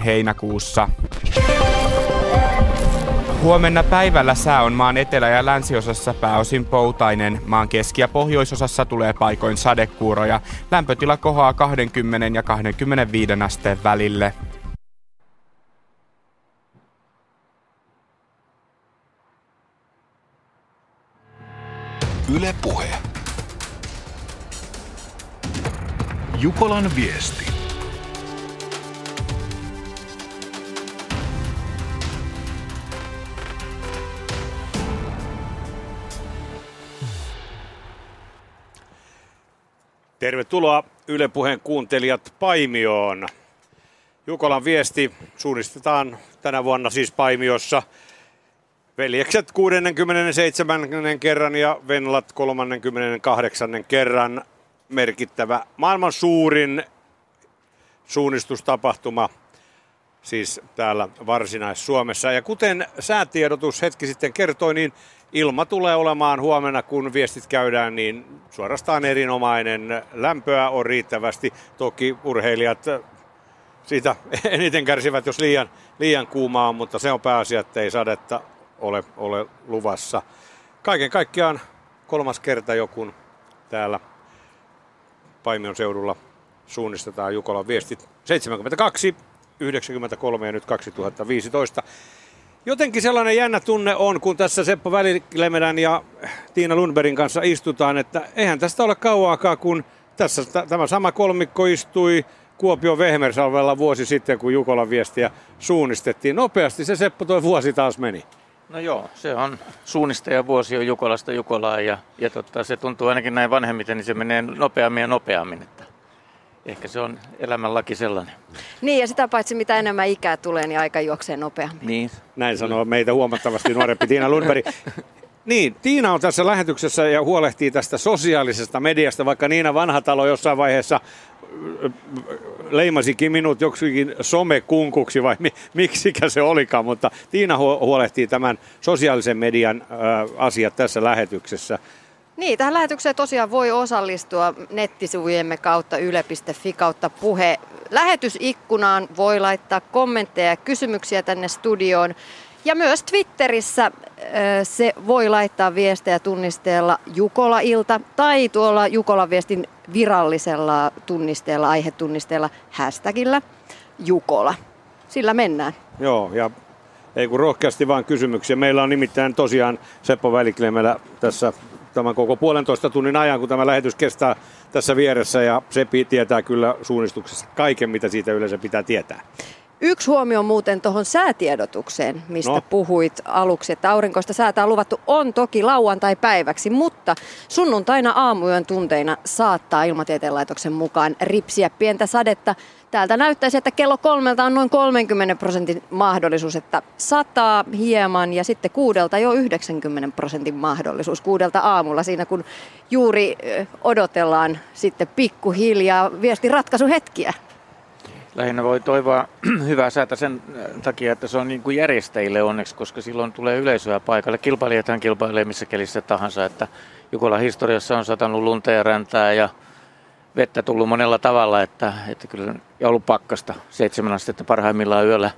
heinäkuussa. Huomenna päivällä sää on maan etelä- ja länsiosassa pääosin poutainen. Maan keski- ja pohjoisosassa tulee paikoin sadekuuroja. Lämpötila kohoaa 20 ja 25 asteen välille. Yle Puhe. Jukolan viesti. Tervetuloa Yle Puheen kuuntelijat Paimioon. Jukolan viesti suunnistetaan tänä vuonna siis Paimiossa. Veljekset 67. kerran ja Venlat 38. kerran merkittävä maailman suurin suunnistustapahtuma siis täällä Varsinais-Suomessa. Ja kuten säätiedotus hetki sitten kertoi, niin ilma tulee olemaan huomenna, kun viestit käydään, niin suorastaan erinomainen. Lämpöä on riittävästi. Toki urheilijat siitä eniten kärsivät, jos liian, liian kuumaa on, mutta se on pääasia, että ei sadetta ole, ole luvassa. Kaiken kaikkiaan kolmas kerta jo, kun täällä Paimion seudulla suunnistetaan Jukolan viestit 72, 93 ja nyt 2015. Jotenkin sellainen jännä tunne on, kun tässä Seppo Välilemedän ja Tiina Lundbergin kanssa istutaan, että eihän tästä ole kauaakaan, kun tässä tämä sama kolmikko istui Kuopio Vehmersalvella vuosi sitten, kun Jukolan viestiä suunnistettiin. Nopeasti se Seppo toi vuosi taas meni. No joo, se on suunnistaja vuosi on Jukolasta Jukolaan ja, ja totta, se tuntuu ainakin näin vanhemmiten, niin se menee nopeammin ja nopeammin. Että ehkä se on elämänlaki sellainen. Niin ja sitä paitsi mitä enemmän ikää tulee, niin aika juoksee nopeammin. Niin. Näin sanoo meitä huomattavasti nuorempi Tiina Lundberg. Niin, Tiina on tässä lähetyksessä ja huolehtii tästä sosiaalisesta mediasta, vaikka Niina Vanhatalo jossain vaiheessa leimasikin minut joksikin somekunkuksi vai mi, miksikä se olikaan, mutta Tiina huolehtii tämän sosiaalisen median asiat tässä lähetyksessä. Niin, tähän lähetykseen tosiaan voi osallistua nettisivujemme kautta yle.fi kautta puhe. Lähetysikkunaan voi laittaa kommentteja ja kysymyksiä tänne studioon. Ja myös Twitterissä se voi laittaa viestejä tunnisteella Jukola-ilta tai tuolla Jukolan viestin virallisella tunnisteella, aihetunnisteella, hashtagillä Jukola. Sillä mennään. Joo, ja ei kun rohkeasti vaan kysymyksiä. Meillä on nimittäin tosiaan Seppo Väliklemelä tässä tämän koko puolentoista tunnin ajan, kun tämä lähetys kestää tässä vieressä ja Seppi tietää kyllä suunnistuksessa kaiken, mitä siitä yleensä pitää tietää. Yksi huomio muuten tuohon säätiedotukseen, mistä no. puhuit aluksi, että aurinkoista säätä on luvattu, on toki lauantai-päiväksi, mutta sunnuntaina aamuyön tunteina saattaa ilmatieteen laitoksen mukaan ripsiä pientä sadetta. Täältä näyttäisi, että kello kolmelta on noin 30 prosentin mahdollisuus, että sataa hieman ja sitten kuudelta jo 90 prosentin mahdollisuus kuudelta aamulla siinä, kun juuri odotellaan sitten pikkuhiljaa viesti ratkaisuhetkiä. Lähinnä voi toivoa hyvää säätä sen takia, että se on niin kuin järjestäjille onneksi, koska silloin tulee yleisöä paikalle. Kilpailijathan kilpailee missä kelissä tahansa, että Jukolan historiassa on satanut lunta ja räntää ja vettä tullut monella tavalla, että, että kyllä, ja ollut pakkasta seitsemän astetta parhaimmillaan yöllä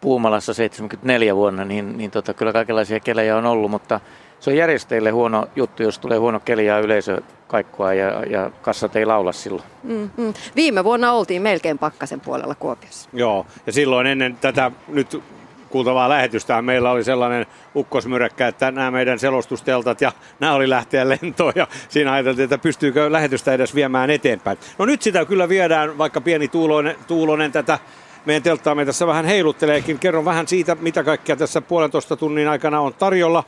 Puumalassa 74 vuonna, niin, niin tota, kyllä kaikenlaisia kelejä on ollut, mutta se on järjestäjille huono juttu, jos tulee huono keli ja yleisö kaikkoa ja, ja kassat ei laula silloin. Mm-hmm. Viime vuonna oltiin melkein pakkasen puolella Kuopiossa. Joo, ja silloin ennen tätä nyt kuultavaa lähetystä meillä oli sellainen ukkosmyräkkä, että nämä meidän selostusteltat ja nämä oli lähteä lentoon ja siinä ajateltiin, että pystyykö lähetystä edes viemään eteenpäin. No nyt sitä kyllä viedään, vaikka pieni tuulonen, tuulonen tätä meidän telttaamme tässä vähän heilutteleekin. Kerron vähän siitä, mitä kaikkea tässä puolentoista tunnin aikana on tarjolla.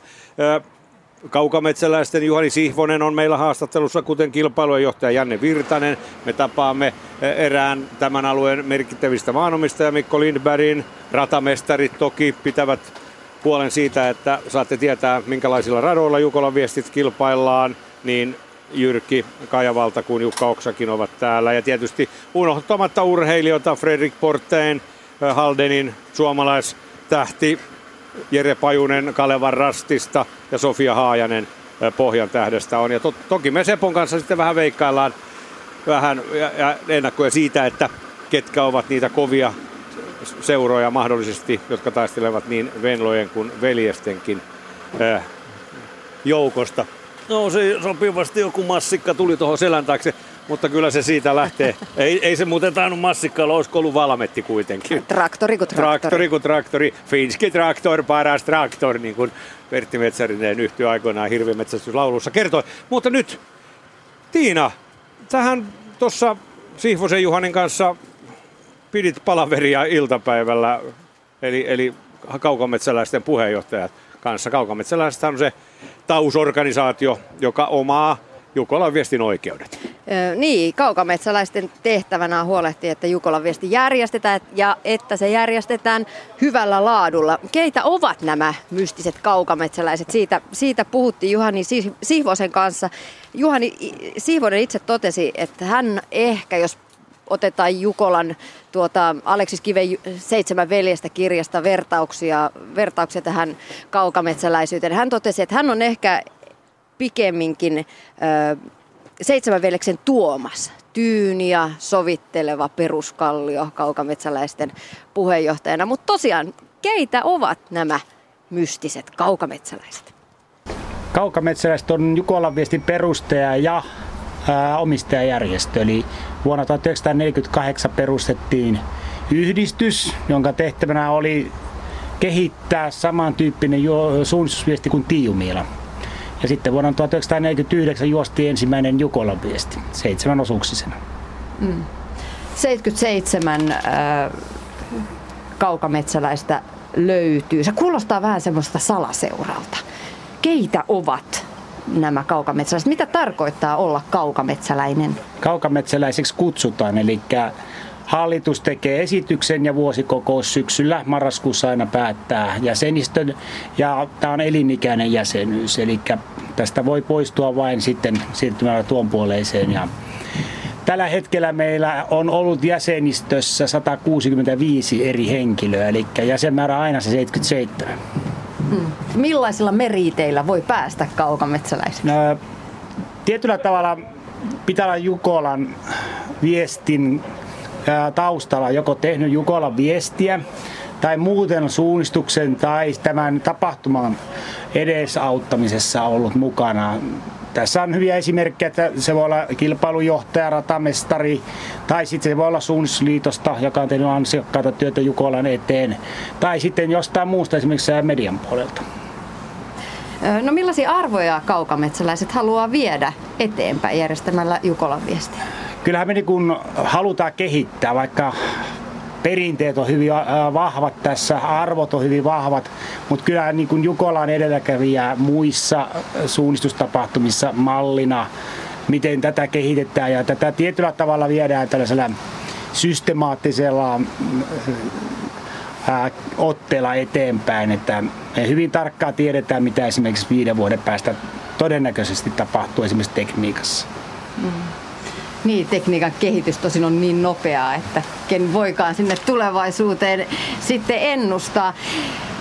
Kaukametsäläisten Juhani Sihvonen on meillä haastattelussa, kuten kilpailujenjohtaja Janne Virtanen. Me tapaamme erään tämän alueen merkittävistä maanomistajia Mikko Lindbergin. Ratamestarit toki pitävät puolen siitä, että saatte tietää, minkälaisilla radoilla Jukolan viestit kilpaillaan, niin Jyrki Kajavalta kuin Jukka Oksakin ovat täällä. Ja tietysti unohtamatta urheilijoita Fredrik Porteen, Haldenin suomalaistähti Jere Pajunen Kalevan Rastista ja Sofia Haajanen Pohjan tähdestä on. Ja to, toki me Sepon kanssa sitten vähän veikkaillaan vähän ja, ja ennakkoja siitä, että ketkä ovat niitä kovia seuroja mahdollisesti, jotka taistelevat niin Venlojen kuin veljestenkin äh, joukosta. No se sopivasti joku massikka tuli tuohon selän taakse, mutta kyllä se siitä lähtee. ei, ei se muuten tainnut massikka olla, olisiko ollut valmetti kuitenkin. Traktori kuin traktori. Traktori kuin traktori. Finski traktor, paras traktor, niin kuin Pertti Metsärinen yhtyy aikoinaan hirvimetsästyslaulussa kertoi. Mutta nyt, Tiina, tähän tuossa Sihvosen Juhanin kanssa pidit palaveria iltapäivällä, eli, eli kaukometsäläisten puheenjohtajat kanssa. Kaukometsäläiset on se tausorganisaatio, joka omaa Jukolan viestin oikeudet. Niin, kaukametsäläisten tehtävänä on huolehtia, että Jukolan viesti järjestetään ja että se järjestetään hyvällä laadulla. Keitä ovat nämä mystiset kaukametsäläiset? Siitä, siitä puhuttiin Juhani Sihvosen kanssa. Juhani Sihvonen itse totesi, että hän ehkä, jos otetaan Jukolan tuota, Aleksis Kiven Seitsemän veljestä kirjasta vertauksia, vertauksia tähän kaukametsäläisyyteen. Hän totesi, että hän on ehkä pikemminkin ö, Seitsemän veljeksen Tuomas, tyyni ja sovitteleva peruskallio kaukametsäläisten puheenjohtajana. Mutta tosiaan, keitä ovat nämä mystiset kaukametsäläiset? Kaukametsäläiset on Jukolan viestin perustaja ja omistajajärjestö. Eli vuonna 1948 perustettiin yhdistys, jonka tehtävänä oli kehittää samantyyppinen suunnistusviesti kuin Tiiumiela. Ja sitten vuonna 1949 juosti ensimmäinen Jukolan viesti, seitsemän osuuksisena. Mm. 77 äh, kaukametsäläistä löytyy. Se kuulostaa vähän semmoista salaseuralta. Keitä ovat nämä kaukametsäläiset? Mitä tarkoittaa olla kaukametsäläinen? Kaukametsäläiseksi kutsutaan, eli Hallitus tekee esityksen ja vuosikokous syksyllä marraskuussa aina päättää jäsenistön ja tämä on elinikäinen jäsenyys, eli tästä voi poistua vain sitten siirtymällä tuon puoleiseen ja Tällä hetkellä meillä on ollut jäsenistössä 165 eri henkilöä, eli jäsenmäärä aina se 77. Hmm. Millaisilla meriteillä voi päästä kaukametsäläiseksi? No, tietyllä tavalla pitää olla Jukolan viestin taustalla joko tehnyt Jukolan viestiä tai muuten suunnistuksen tai tämän tapahtuman edesauttamisessa ollut mukana. Tässä on hyviä esimerkkejä, että se voi olla kilpailujohtaja, ratamestari tai sitten se voi olla suunnistusliitosta, joka on tehnyt ansiokkaita työtä Jukolan eteen tai sitten jostain muusta esimerkiksi median puolelta. No millaisia arvoja kaukametsäläiset haluaa viedä eteenpäin järjestämällä Jukolan viestiä? Kyllähän me niin halutaan kehittää, vaikka perinteet on hyvin vahvat tässä, arvot on hyvin vahvat, mutta kyllä niin kuin Jukola on edelläkävijä muissa suunnistustapahtumissa mallina, miten tätä kehitetään ja tätä tietyllä tavalla viedään tällaisella systemaattisella ää, otteella eteenpäin, että me hyvin tarkkaan tiedetään, mitä esimerkiksi viiden vuoden päästä todennäköisesti tapahtuu esimerkiksi tekniikassa. Mm. Niin, tekniikan kehitys tosin on niin nopeaa, että ken voikaan sinne tulevaisuuteen sitten ennustaa.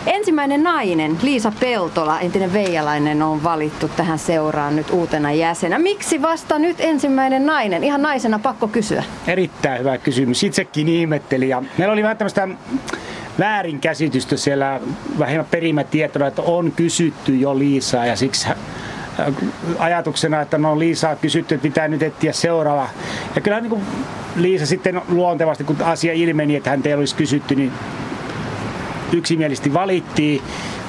Ensimmäinen nainen, Liisa Peltola, entinen veijalainen, on valittu tähän seuraan nyt uutena jäsenä. Miksi vasta nyt ensimmäinen nainen? Ihan naisena pakko kysyä. Erittäin hyvä kysymys. Itsekin ihmettelin. Ja meillä oli vähän tämmöistä väärinkäsitystä siellä vähemmän perimätietona, että on kysytty jo Liisaa ja siksi ajatuksena, että no Liisa kysytty, että pitää nyt etsiä seuraava. Ja kyllä niin kuin Liisa sitten luontevasti, kun asia ilmeni, että hän ei olisi kysytty, niin yksimielisesti valittiin.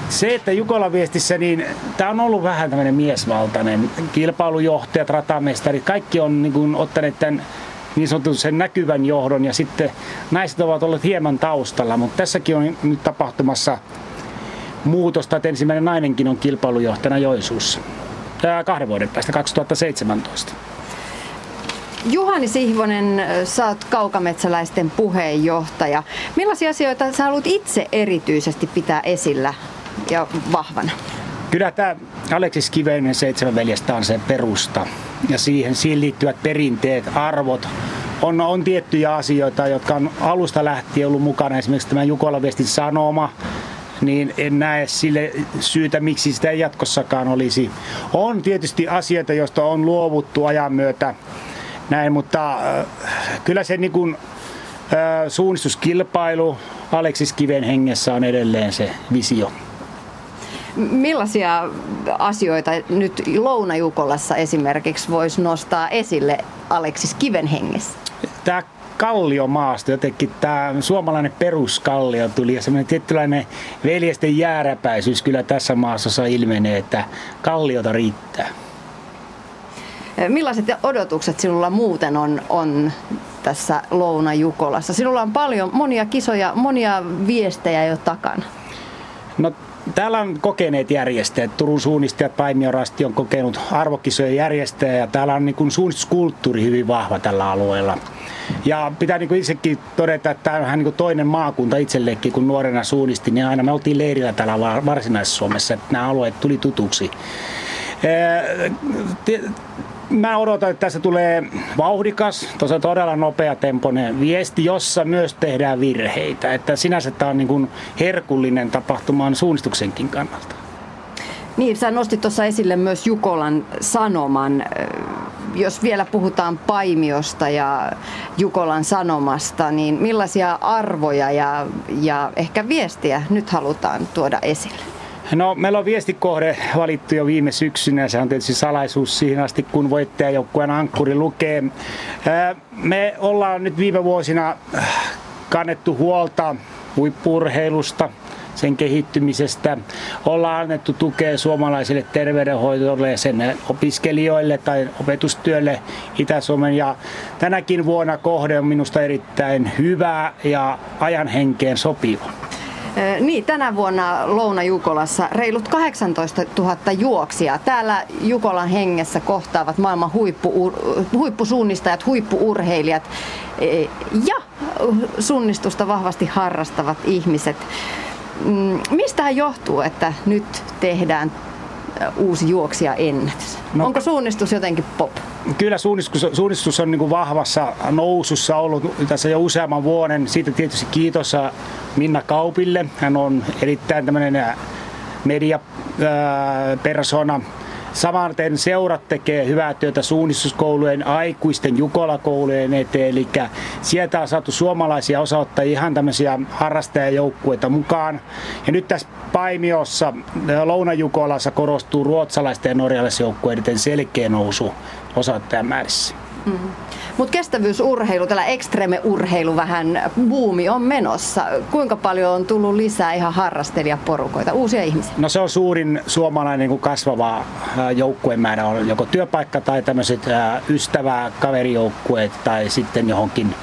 Se, että Jukola viestissä, niin tämä on ollut vähän tämmöinen miesvaltainen. Kilpailujohtajat, ratamestarit, kaikki on niin kuin, ottaneet tämän niin sanotun sen näkyvän johdon ja sitten naiset ovat olleet hieman taustalla, mutta tässäkin on nyt tapahtumassa muutosta, että ensimmäinen nainenkin on kilpailujohtajana Joisuussa kahden vuoden päästä 2017. Juhani Sihvonen, sä oot kaukametsäläisten puheenjohtaja. Millaisia asioita sä haluat itse erityisesti pitää esillä ja vahvana? Kyllä tämä Aleksis Kiveinen seitsemän veljestä on se perusta ja siihen, siihen liittyvät perinteet, arvot. On, on tiettyjä asioita, jotka on alusta lähtien ollut mukana, esimerkiksi tämä Jukola Viestin sanoma, niin en näe sille syytä, miksi sitä ei jatkossakaan olisi. On tietysti asioita, joista on luovuttu ajan myötä, näin, mutta äh, kyllä se niin kuin, suunnistuskilpailu Aleksis Kiven hengessä on edelleen se visio. Millaisia asioita nyt Lounajukolassa esimerkiksi voisi nostaa esille Aleksis Kiven hengessä? Tämä kalliomaasto, jotenkin tämä suomalainen peruskallio tuli ja semmoinen tietynlainen veljesten jääräpäisyys kyllä tässä maassa ilmenee, että kalliota riittää. Millaiset odotukset sinulla muuten on, on tässä Louna Jukolassa? Sinulla on paljon, monia kisoja, monia viestejä jo takana. No Täällä on kokeneet järjestäjät, Turun suunnistajat, Paimiorasti on kokenut arvokisojen järjestäjä ja täällä on niin suunnistuskulttuuri hyvin vahva tällä alueella. Ja pitää niin itsekin todeta, että tämä on vähän niin toinen maakunta itsellekin, kun nuorena suunnistin, niin aina me oltiin leirillä täällä Varsinais-Suomessa, että nämä alueet tuli tutuksi mä odotan, että tässä tulee vauhdikas, tosi todella nopea tempoinen viesti, jossa myös tehdään virheitä. Että sinänsä tämä on niin kuin herkullinen tapahtuman suunnistuksenkin kannalta. Niin, sä nostit tuossa esille myös Jukolan sanoman. Jos vielä puhutaan Paimiosta ja Jukolan sanomasta, niin millaisia arvoja ja, ja ehkä viestiä nyt halutaan tuoda esille? No, meillä on viestikohde valittu jo viime syksynä. Se on tietysti salaisuus siihen asti, kun voittajajoukkueen ankkuri lukee. Me ollaan nyt viime vuosina kannettu huolta huippurheilusta, sen kehittymisestä. Ollaan annettu tukea suomalaisille terveydenhoidolle ja sen opiskelijoille tai opetustyölle Itä-Suomen. Ja tänäkin vuonna kohde on minusta erittäin hyvä ja ajan henkeen sopiva. Niin, tänä vuonna Louna Jukolassa reilut 18 000 juoksia. Täällä Jukolan hengessä kohtaavat maailman huippu, huippusuunnistajat, huippuurheilijat e, ja suunnistusta vahvasti harrastavat ihmiset. Mm, Mistä johtuu, että nyt tehdään uusi juoksija ennätys? No, Onko suunnistus jotenkin pop? Kyllä suunnistus, suunnistus on niin vahvassa nousussa ollut tässä jo useamman vuoden. Siitä tietysti kiitos Minna Kaupille. Hän on erittäin tämmöinen mediapersona. Samaten seurat tekee hyvää työtä suunnistuskoulujen, aikuisten Jukola-koulujen eteen, eli sieltä on saatu suomalaisia osauttajia ihan tämmöisiä harrastajajoukkueita mukaan. Ja nyt tässä Paimiossa, Louna-Jukolassa korostuu ruotsalaisten ja norjalaisjoukkueiden selkeä nousu osauttajamäärissä. Mm. Mutta kestävyysurheilu, tällä ekstreme-urheilu vähän buumi on menossa. Kuinka paljon on tullut lisää ihan harrastelijaporukoita, uusia ihmisiä? No se on suurin suomalainen niin kasvava joukkueen määrä on joko työpaikka tai tämmöiset ystävää, kaverijoukkueet tai sitten johonkin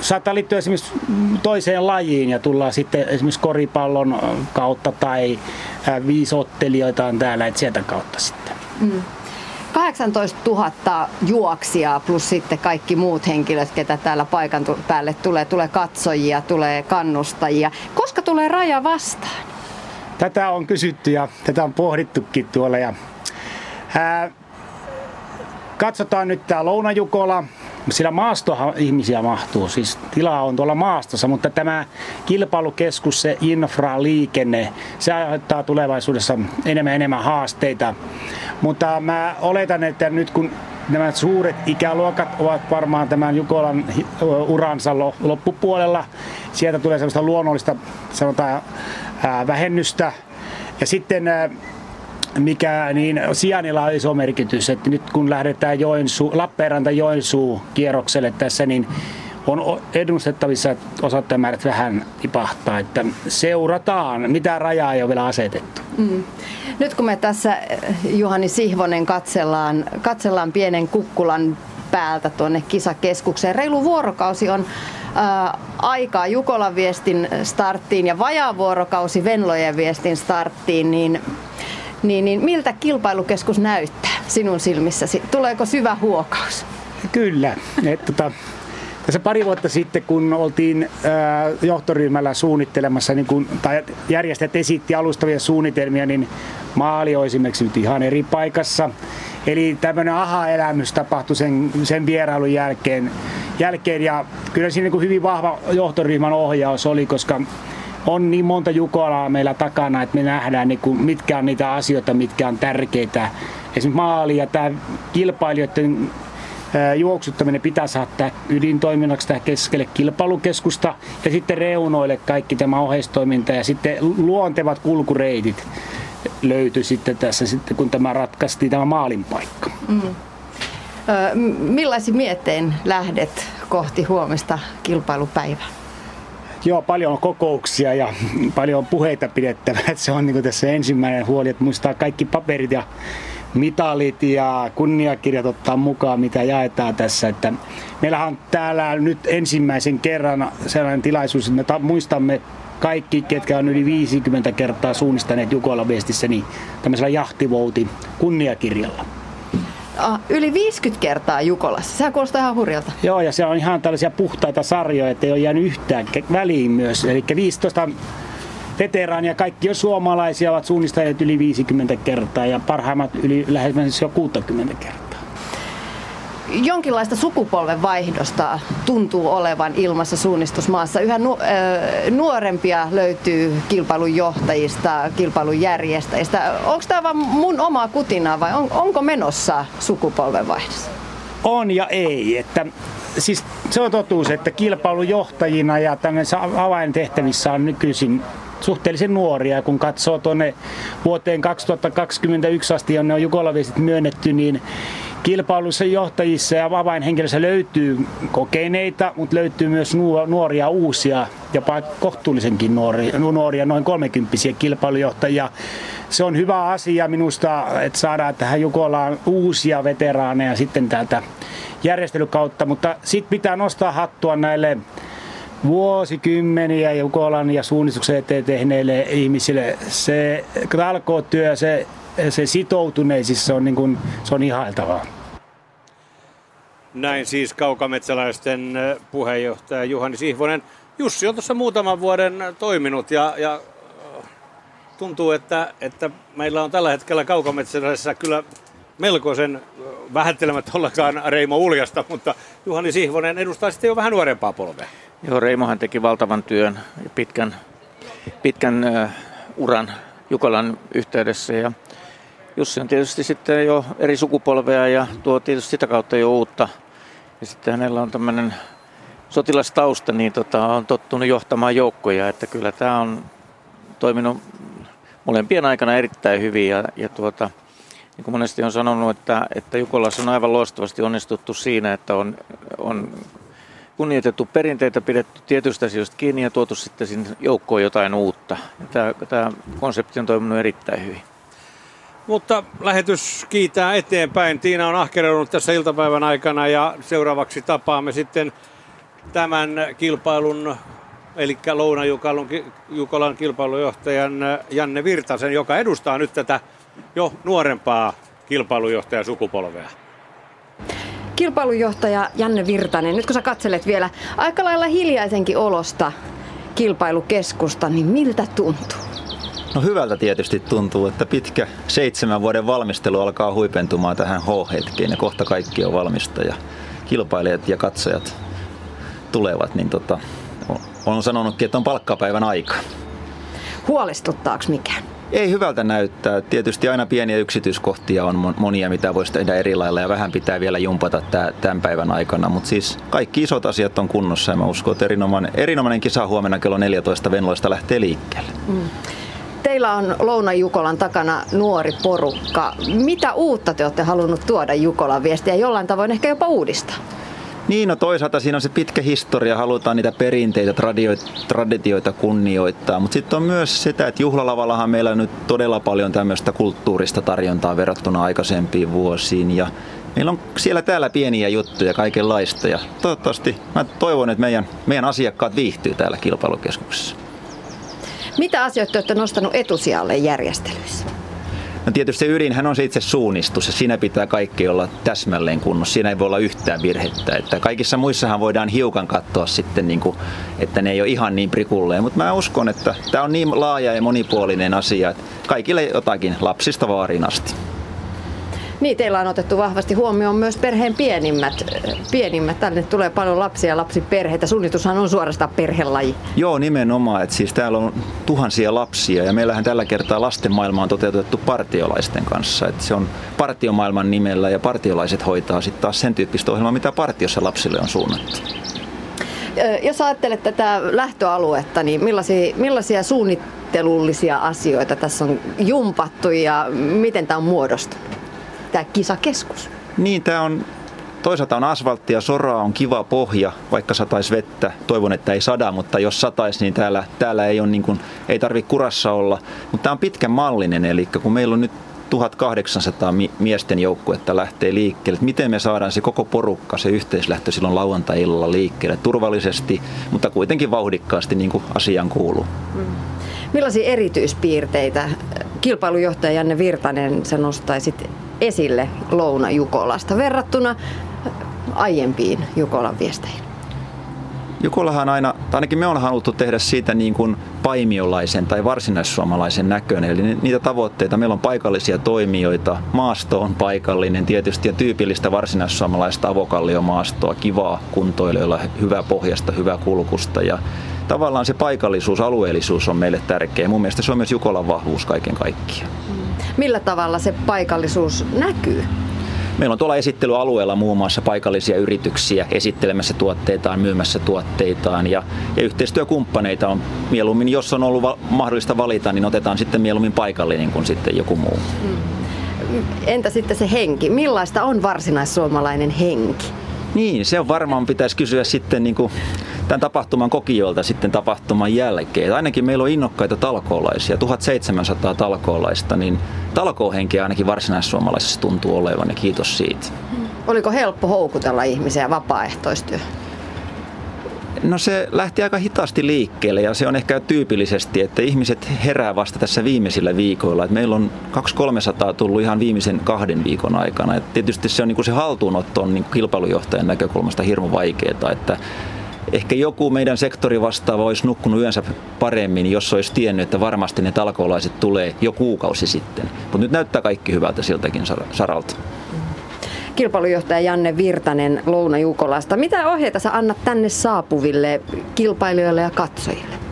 saattaa liittyä esimerkiksi toiseen lajiin ja tullaan sitten esimerkiksi koripallon kautta tai viisottelijoita on täällä, että sieltä kautta sitten. Mm. 18 000 juoksijaa plus sitten kaikki muut henkilöt, ketä täällä paikan päälle tulee. Tulee katsojia, tulee kannustajia. Koska tulee raja vastaan? Tätä on kysytty ja tätä on pohdittukin tuolla. Ja, ää, katsotaan nyt tämä Lounajukola. Sillä maastohan ihmisiä mahtuu, siis tilaa on tuolla maastossa, mutta tämä kilpailukeskus, se infraliikenne, se aiheuttaa tulevaisuudessa enemmän enemmän haasteita. Mutta mä oletan, että nyt kun nämä suuret ikäluokat ovat varmaan tämän Jukolan uransa loppupuolella, sieltä tulee sellaista luonnollista sanotaan, vähennystä. Ja sitten mikä niin sijainnilla on iso merkitys, että nyt kun lähdetään Joensuu, Lappeenranta Joensuu kierrokselle tässä, niin on edustettavissa, että osoittajamäärät vähän tipahtaa, että seurataan, mitä rajaa ei ole vielä asetettu. Mm. Nyt kun me tässä eh, Juhani Sihvonen katsellaan, katsellaan pienen kukkulan päältä tuonne kisakeskukseen, reilu vuorokausi on äh, aikaa Jukolan viestin starttiin ja vajaa vuorokausi Venlojen viestin starttiin, niin niin, niin miltä kilpailukeskus näyttää sinun silmissäsi? Tuleeko syvä huokaus? Kyllä. Et, tota, tässä pari vuotta sitten, kun oltiin äh, johtoryhmällä suunnittelemassa, niin kun, tai järjestäjät esitti alustavia suunnitelmia, niin maali olisi esimerkiksi nyt ihan eri paikassa. Eli tämmöinen aha-elämys tapahtui sen, sen vierailun jälkeen, jälkeen ja kyllä siinä niin hyvin vahva johtoryhmän ohjaus oli, koska on niin monta Jukolaa meillä takana, että me nähdään niin kuin, mitkä on niitä asioita, mitkä on tärkeitä. Esimerkiksi maali ja tämä kilpailijoiden juoksuttaminen pitää saada ydintoiminnaksi tähän keskelle kilpailukeskusta ja sitten reunoille kaikki tämä oheistoiminta ja sitten luontevat kulkureitit löytyi sitten tässä sitten, kun tämä ratkaistiin tämä maalinpaikka. Mm. Ö, millaisin miettein lähdet kohti huomista kilpailupäivää? Joo, paljon on kokouksia ja paljon puheita pidettävä. Se on niin tässä ensimmäinen huoli, että muistaa kaikki paperit ja mitalit ja kunniakirjat ottaa mukaan, mitä jaetaan tässä. Että meillähän on täällä nyt ensimmäisen kerran sellainen tilaisuus, että me muistamme kaikki, ketkä on yli 50 kertaa suunnistaneet Jukola viestissä, niin tämmöisellä jahtivouti kunniakirjalla. Ah, yli 50 kertaa Jukolassa. Sehän kuulostaa ihan hurjalta. Joo, ja se on ihan tällaisia puhtaita sarjoja, ettei ole jäänyt yhtään väliin myös. Eli 15 veteraania, kaikki on suomalaisia, ovat suunnistaneet yli 50 kertaa ja parhaimmat yli lähes jo 60 kertaa jonkinlaista sukupolven vaihdosta tuntuu olevan ilmassa suunnistusmaassa. Yhä nu- nuorempia löytyy kilpailun johtajista, kilpailun järjestäjistä. Onko tämä vain mun oma kutina vai on, onko menossa sukupolven vaihdos? On ja ei. Että, siis se on totuus, että kilpailun johtajina ja avaintehtävissä on nykyisin suhteellisen nuoria. Kun katsoo tuonne vuoteen 2021 asti, jonne on Jukolavisit myönnetty, niin kilpailussa johtajissa ja avainhenkilöissä löytyy kokeneita, mutta löytyy myös nuoria uusia, jopa kohtuullisenkin nuoria, nuoria noin 30 kilpailujohtajia. Se on hyvä asia minusta, että saadaan tähän Jukolaan uusia veteraaneja sitten täältä järjestelykautta, mutta sitten pitää nostaa hattua näille vuosikymmeniä Jukolan ja suunnistuksen eteen tehneille ihmisille. Se talkootyö, se, se sitoutuneisissa on, niin kuin, se on ihailtavaa. Näin siis kaukametsäläisten puheenjohtaja Juhani Sihvonen. Jussi on tuossa muutaman vuoden toiminut ja, ja tuntuu, että, että meillä on tällä hetkellä kaukametsäläisessä kyllä melkoisen vähättelemättä ollenkaan Reimo Uljasta, mutta Juhani Sihvonen edustaa sitten jo vähän nuorempaa polvea. Joo, Reimohan teki valtavan työn ja pitkän, pitkän uh, uran Jukolan yhteydessä ja Jussi on tietysti sitten jo eri sukupolvea ja tuo tietysti sitä kautta jo uutta. Ja sitten hänellä on tämmöinen sotilastausta, niin tota, on tottunut johtamaan joukkoja, että kyllä tämä on toiminut molempien aikana erittäin hyvin ja, ja tuota, niin kuin monesti on sanonut, että, että Jukolassa on aivan loistavasti onnistuttu siinä, että on, on kunnioitettu perinteitä, pidetty tietystä asioista kiinni ja tuotu sitten sinne joukkoon jotain uutta. Tämä, tämä konsepti on toiminut erittäin hyvin. Mutta lähetys kiitää eteenpäin. Tiina on ahkeroinut tässä iltapäivän aikana ja seuraavaksi tapaamme sitten tämän kilpailun, eli Louna-Jukolan kilpailujohtajan Janne Virtasen, joka edustaa nyt tätä jo nuorempaa kilpailujohtajasukupolvea. Kilpailujohtaja Janne Virtanen, nyt kun sä katselet vielä aika lailla hiljaisenkin olosta kilpailukeskusta, niin miltä tuntuu? No hyvältä tietysti tuntuu, että pitkä seitsemän vuoden valmistelu alkaa huipentumaan tähän H-hetkeen ja kohta kaikki on valmista ja kilpailijat ja katsojat tulevat, niin tota, on sanonutkin, että on palkkapäivän aika. Huolestuttaako mikään? Ei hyvältä näyttää. Tietysti aina pieniä yksityiskohtia on monia, mitä voisi tehdä eri lailla ja vähän pitää vielä jumpata tämän päivän aikana. Mutta siis kaikki isot asiat on kunnossa ja mä uskon, että erinomainen, erinomainen kisa huomenna kello 14 Venloista lähtee liikkeelle. Mm. Teillä on Louna Jukolan takana nuori porukka. Mitä uutta te olette halunnut tuoda Jukolan viestiä jollain tavoin ehkä jopa uudistaa? Niin, no toisaalta siinä on se pitkä historia, halutaan niitä perinteitä, traditioita kunnioittaa, mutta sitten on myös sitä, että juhlalavallahan meillä on nyt todella paljon tämmöistä kulttuurista tarjontaa verrattuna aikaisempiin vuosiin ja meillä on siellä täällä pieniä juttuja kaikenlaista ja toivottavasti mä toivon, että meidän, meidän asiakkaat viihtyy täällä kilpailukeskuksessa. Mitä asioita olette nostanut etusijalle järjestelyissä? No tietysti se ydinhän on se itse suunnistus ja siinä pitää kaikki olla täsmälleen kunnossa. Siinä ei voi olla yhtään virhettä. Että kaikissa muissahan voidaan hiukan katsoa sitten, niin kuin, että ne ei ole ihan niin prikulleen. Mutta mä uskon, että tämä on niin laaja ja monipuolinen asia, että kaikille jotakin lapsista vaariin asti. Niin, teillä on otettu vahvasti huomioon myös perheen pienimmät. pienimmät. Tänne tulee paljon lapsia ja lapsiperheitä. Sunnitushan on suorastaan perhelaji. Joo, nimenomaan. Että siis täällä on tuhansia lapsia ja meillähän tällä kertaa lasten maailma on toteutettu partiolaisten kanssa. Että se on partiomaailman nimellä ja partiolaiset hoitaa sitten taas sen tyyppistä ohjelmaa, mitä partiossa lapsille on suunnattu. Jos ajattelet tätä lähtöaluetta, niin millaisia, millaisia suunnittelullisia asioita tässä on jumpattu ja miten tämä on muodostunut, tämä kisakeskus? Niin, tämä on toisaalta on asfalttia, soraa, on kiva pohja, vaikka sataisi vettä. Toivon, että ei sada, mutta jos sataisi, niin täällä, täällä ei, ole niin kuin, ei tarvitse kurassa olla. Mutta tämä on pitkän mallinen, eli kun meillä on nyt 1800 miesten joukkuetta lähtee liikkeelle. Miten me saadaan se koko porukka, se yhteislähtö silloin lauantai-illalla liikkeelle turvallisesti, mutta kuitenkin vauhdikkaasti niin kuin asian kuuluu. Mm. Millaisia erityispiirteitä kilpailujohtaja Janne Virtanen sä nostaisit esille Louna Jukolasta verrattuna aiempiin Jukolan viesteihin? Jukolahan aina, tai ainakin me on haluttu tehdä siitä niin kuin paimiolaisen tai varsinaissuomalaisen näköinen. Eli niitä tavoitteita, meillä on paikallisia toimijoita, maasto on paikallinen tietysti ja tyypillistä varsinaissuomalaista avokallio-maastoa, kivaa kuntoilijoilla, hyvää pohjasta, hyvää kulkusta ja tavallaan se paikallisuus, alueellisuus on meille tärkeä. Mun mielestä se on myös Jukolan vahvuus kaiken kaikkiaan. Millä tavalla se paikallisuus näkyy? Meillä on tuolla esittelyalueella muun muassa paikallisia yrityksiä esittelemässä tuotteitaan, myymässä tuotteitaan ja, ja yhteistyökumppaneita on mieluummin, jos on ollut va- mahdollista valita, niin otetaan sitten mieluummin paikallinen kuin sitten joku muu. Hmm. Entä sitten se henki? Millaista on varsinaissuomalainen henki? Niin, se on varmaan pitäisi kysyä sitten niin kuin tämän tapahtuman kokijoilta sitten tapahtuman jälkeen. Ainakin meillä on innokkaita talkoolaisia, 1700 talkoolaista, niin talkoohenkeä ainakin varsinaissuomalaisessa tuntuu olevan ja kiitos siitä. Oliko helppo houkutella ihmisiä vapaaehtoistyö? No se lähti aika hitaasti liikkeelle ja se on ehkä tyypillisesti, että ihmiset herää vasta tässä viimeisillä viikoilla. Et meillä on 200-300 tullut ihan viimeisen kahden viikon aikana. Et tietysti se on niin kuin se haltuunotto on niin kilpailujohtajan näkökulmasta hirmu vaikeaa, että ehkä joku meidän sektori vastaava olisi nukkunut yönsä paremmin, jos olisi tiennyt, että varmasti ne talkoolaiset tulee jo kuukausi sitten. Mutta nyt näyttää kaikki hyvältä siltäkin saralta. Kilpailujohtaja Janne Virtanen Louna Jukolasta. Mitä ohjeita sä annat tänne saapuville kilpailijoille ja katsojille?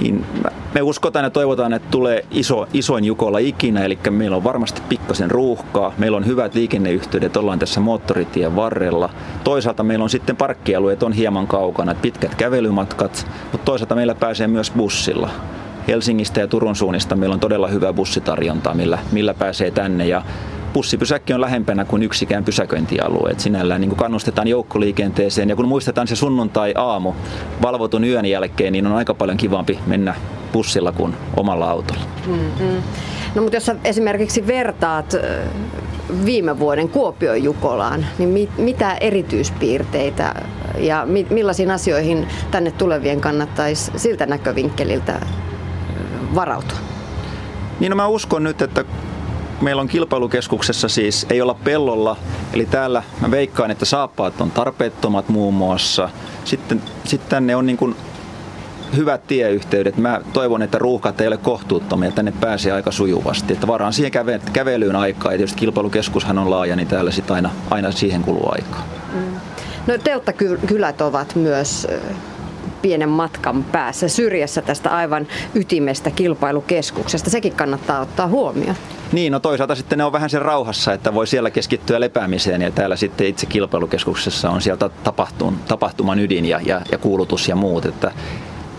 Niin, me uskotaan ja toivotaan, että tulee iso, isoin Jukola ikinä, eli meillä on varmasti pikkasen ruuhkaa, meillä on hyvät liikenneyhteydet, ollaan tässä moottoritien varrella. Toisaalta meillä on sitten parkkialueet on hieman kaukana, pitkät kävelymatkat, mutta toisaalta meillä pääsee myös bussilla. Helsingistä ja Turun suunnista meillä on todella hyvä bussitarjonta, millä, millä pääsee tänne ja bussipysäkki on lähempänä kuin yksikään pysäköintialue. Et sinällään niin kannustetaan joukkoliikenteeseen ja kun muistetaan se sunnuntai-aamu valvotun yön jälkeen, niin on aika paljon kivampi mennä bussilla kuin omalla autolla. Mm-hmm. No mutta jos sä esimerkiksi vertaat viime vuoden Kuopion Jukolaan, niin mit, mitä erityispiirteitä ja mi, millaisiin asioihin tänne tulevien kannattaisi siltä näkövinkkeliltä varautua? Niin no mä uskon nyt, että meillä on kilpailukeskuksessa siis ei olla pellolla, eli täällä mä veikkaan, että saappaat on tarpeettomat muun muassa. Sitten, sitten tänne on niin kuin hyvät tieyhteydet. Mä toivon, että ruuhkat ei ole kohtuuttomia, tänne pääsee aika sujuvasti. Että varaan siihen käve, kävelyyn aikaa, ja tietysti kilpailukeskushan on laaja, niin täällä sitten aina, aina siihen kuluu aikaa. Mm. No telttakylät ovat myös pienen matkan päässä syrjässä tästä aivan ytimestä kilpailukeskuksesta. Sekin kannattaa ottaa huomioon. Niin, no toisaalta sitten ne on vähän sen rauhassa, että voi siellä keskittyä lepäämiseen ja täällä sitten itse kilpailukeskuksessa on sieltä tapahtuman ydin ja, ja, ja kuulutus ja muut. Että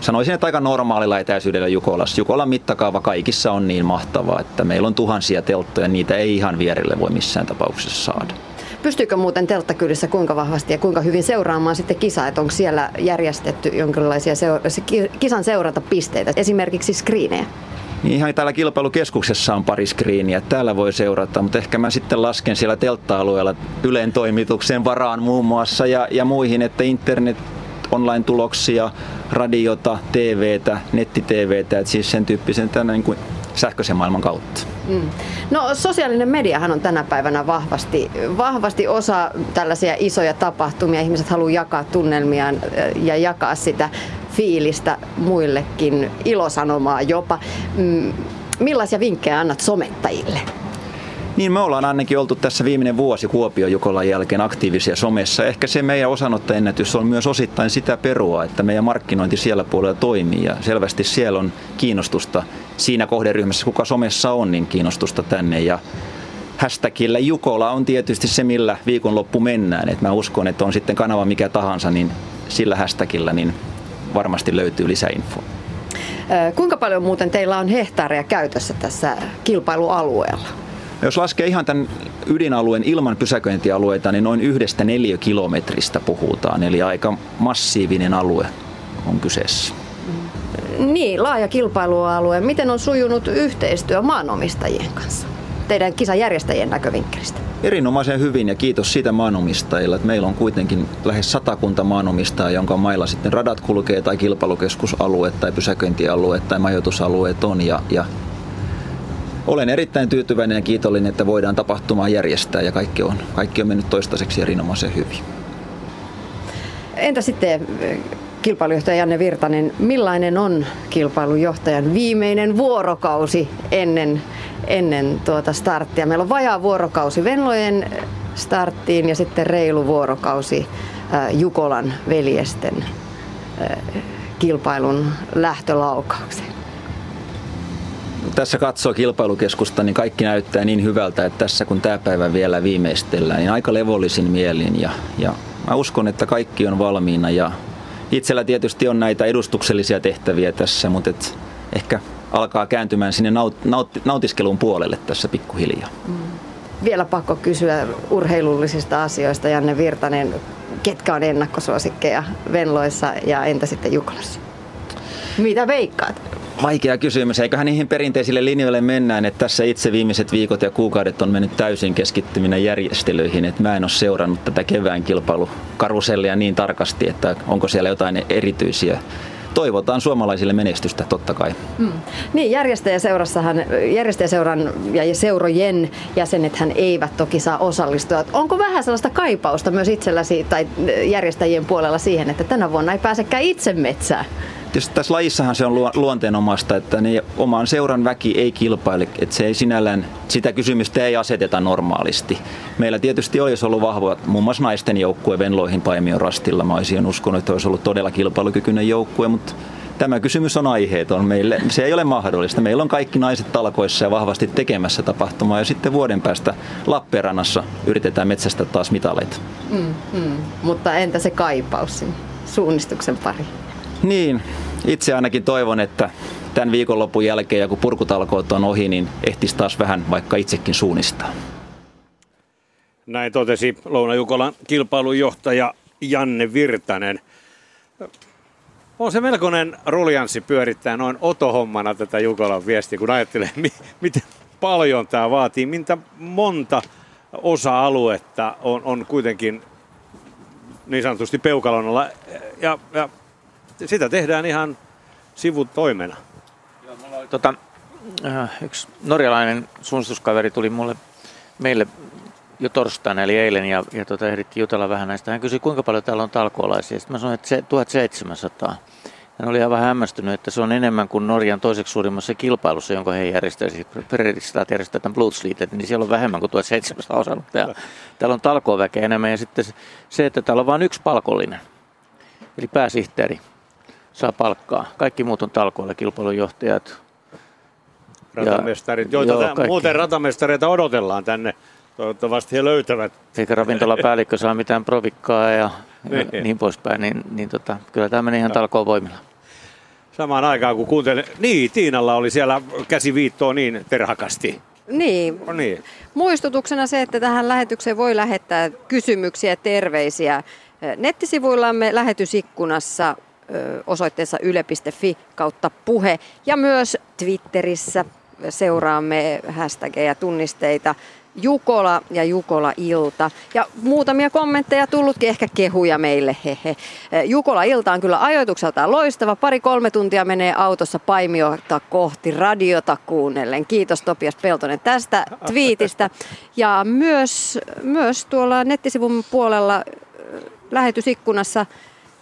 sanoisin, että aika normaalilla etäisyydellä Jukolassa. Jukolan mittakaava kaikissa on niin mahtava, että meillä on tuhansia telttoja, niitä ei ihan vierelle voi missään tapauksessa saada. Pystyykö muuten telttakylissä kuinka vahvasti ja kuinka hyvin seuraamaan sitten kisaa, että onko siellä järjestetty jonkinlaisia seura- kisan seurantapisteitä, esimerkiksi screenejä? Niin ihan täällä kilpailukeskuksessa on pari skriiniä. Täällä voi seurata, mutta ehkä mä sitten lasken siellä teltta-alueella Ylen toimituksen varaan muun muassa ja, ja muihin, että internet online-tuloksia, radiota, TVtä, netti-TVtä, että siis sen tyyppisen tänne niin kuin sähköisen maailman kautta. Mm. No sosiaalinen mediahan on tänä päivänä vahvasti, vahvasti osa tällaisia isoja tapahtumia. Ihmiset haluaa jakaa tunnelmiaan ja jakaa sitä fiilistä muillekin, ilosanomaa jopa. Mm, millaisia vinkkejä annat somettajille? Niin me ollaan ainakin oltu tässä viimeinen vuosi Kuopio Jukolan jälkeen aktiivisia somessa. Ehkä se meidän osanottoennätys on myös osittain sitä perua, että meidän markkinointi siellä puolella toimii ja selvästi siellä on kiinnostusta siinä kohderyhmässä, kuka somessa on, niin kiinnostusta tänne ja hashtagillä Jukola on tietysti se, millä viikonloppu mennään. Et mä uskon, että on sitten kanava mikä tahansa, niin sillä hashtagillä niin varmasti löytyy lisäinfoa. Kuinka paljon muuten teillä on hehtaaria käytössä tässä kilpailualueella? Jos laskee ihan tämän ydinalueen ilman pysäköintialueita, niin noin yhdestä kilometristä puhutaan, eli aika massiivinen alue on kyseessä. Niin, laaja kilpailualue. Miten on sujunut yhteistyö maanomistajien kanssa? teidän kisajärjestäjien näkövinkkelistä? Erinomaisen hyvin ja kiitos siitä maanomistajille. Että meillä on kuitenkin lähes satakunta maanomistajaa, jonka mailla sitten radat kulkee tai kilpailukeskusalueet tai pysäköintialueet tai majoitusalueet on. Ja, ja olen erittäin tyytyväinen ja kiitollinen, että voidaan tapahtumaa järjestää ja kaikki on, kaikki on mennyt toistaiseksi erinomaisen hyvin. Entä sitten kilpailujohtaja Janne Virtanen, millainen on kilpailujohtajan viimeinen vuorokausi ennen ennen tuota starttia. Meillä on vajaa vuorokausi Venlojen starttiin ja sitten reilu vuorokausi Jukolan veljesten kilpailun lähtölaukaukseen. Tässä katsoo kilpailukeskusta, niin kaikki näyttää niin hyvältä, että tässä kun tämä päivä vielä viimeistellään, niin aika levollisin mielin ja, ja mä uskon, että kaikki on valmiina ja itsellä tietysti on näitä edustuksellisia tehtäviä tässä, mutta et ehkä alkaa kääntymään sinne naut, naut, nautiskelun puolelle tässä pikkuhiljaa. Mm. Vielä pakko kysyä urheilullisista asioista, Janne Virtanen. Ketkä on ennakkosuosikkeja Venloissa ja entä sitten Jukolassa? Mitä veikkaat? Vaikea kysymys. Eiköhän niihin perinteisille linjoille mennään, että tässä itse viimeiset viikot ja kuukaudet on mennyt täysin keskittyminen järjestelyihin. Että mä en ole seurannut tätä kevään kilpailukarusellia niin tarkasti, että onko siellä jotain erityisiä toivotaan suomalaisille menestystä totta kai. Mm. Niin, järjestäjäseurassahan, järjestäjäseuran ja seurojen jäsenethän eivät toki saa osallistua. Onko vähän sellaista kaipausta myös itselläsi tai järjestäjien puolella siihen, että tänä vuonna ei pääsekään itse metsään? Tietysti tässä lajissahan se on luonteenomasta, että niin oman seuran väki ei kilpaile, että se ei sinällään, sitä kysymystä ei aseteta normaalisti. Meillä tietysti olisi ollut vahva muun muassa naisten joukkue Venloihin Paimion rastilla. Mä olisin uskonut, että olisi ollut todella kilpailukykyinen joukkue, mutta tämä kysymys on aiheeton. Meille se ei ole mahdollista. Meillä on kaikki naiset talkoissa ja vahvasti tekemässä tapahtumaa ja sitten vuoden päästä Lappeenrannassa yritetään metsästä taas mitaleita. Mm, mm. Mutta entä se kaipaus suunnistuksen pari? Niin, itse ainakin toivon, että tämän viikonlopun jälkeen ja kun purkutalkoot on ohi, niin ehtisi taas vähän vaikka itsekin suunnistaa. Näin totesi Louna-Jukolan kilpailujohtaja Janne Virtanen. On se melkoinen ruljanssi pyörittää noin otohommana tätä Jukolan viestiä, kun ajattelee, miten paljon tämä vaatii, mitä monta osa-aluetta on, on kuitenkin niin sanotusti peukalonalla. Ja, ja sitä tehdään ihan sivutoimena. Tota, äh, yksi norjalainen suunnistuskaveri tuli mulle meille jo torstaina eli eilen ja, ja tota, ehdittiin jutella vähän näistä. Hän kysyi, kuinka paljon täällä on talkoolaisia. Sitten mä sanoin, että se 1700. Hän oli aivan hämmästynyt, että se on enemmän kuin Norjan toiseksi suurimmassa kilpailussa, jonka he järjestävät, siis Fredrikstad järjestää tämän Blutsliitet, niin siellä on vähemmän kuin 1700 osannut. Täällä, täällä on talkooväkeä enemmän ja sitten se, että täällä on vain yksi palkollinen, eli pääsihteeri saa palkkaa. Kaikki muut on talkoilla, kilpailunjohtajat. Ratamestarit, joita joo, tämän, muuten ratamestareita odotellaan tänne. Toivottavasti he löytävät. Eikä ravintolapäällikkö saa mitään provikkaa ja niin, niin poispäin, niin, niin tota, kyllä tämä meni ihan talkoon voimilla. Samaan aikaan kun kuuntelin, niin Tiinalla oli siellä käsiviittoa niin terhakasti. Niin. No niin. Muistutuksena se, että tähän lähetykseen voi lähettää kysymyksiä ja terveisiä nettisivuillamme lähetysikkunassa osoitteessa yle.fi kautta puhe ja myös Twitterissä seuraamme hashtageja tunnisteita Jukola ja Jukola Ilta. Ja muutamia kommentteja tullutkin, ehkä kehuja meille. Hehe. Jukola Ilta on kyllä ajoitukseltaan loistava. Pari-kolme tuntia menee autossa paimiota kohti radiota kuunnellen. Kiitos Topias Peltonen tästä twiitistä. Ja myös, myös tuolla nettisivun puolella lähetysikkunassa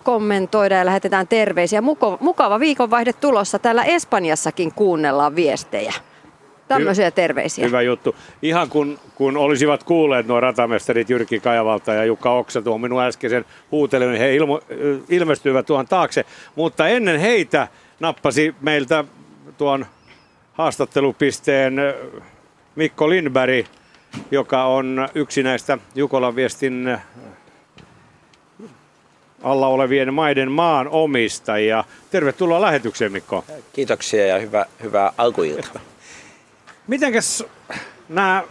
kommentoida ja lähetetään terveisiä. Mukava viikonvaihde tulossa. Täällä Espanjassakin kuunnellaan viestejä. Tämmöisiä terveisiä. Hyvä juttu. Ihan kun, kun olisivat kuulleet nuo ratamestarit Jyrki Kajavalta ja Jukka Oksa tuon minun äskeisen huutelun, he ilmo, ilmestyivät tuon taakse. Mutta ennen heitä nappasi meiltä tuon haastattelupisteen Mikko Lindberg, joka on yksi näistä Jukolan viestin alla olevien maiden maan omistajia. Tervetuloa lähetykseen Mikko. Kiitoksia ja hyvä, hyvää alkuiltaa. Mitenkäs nämä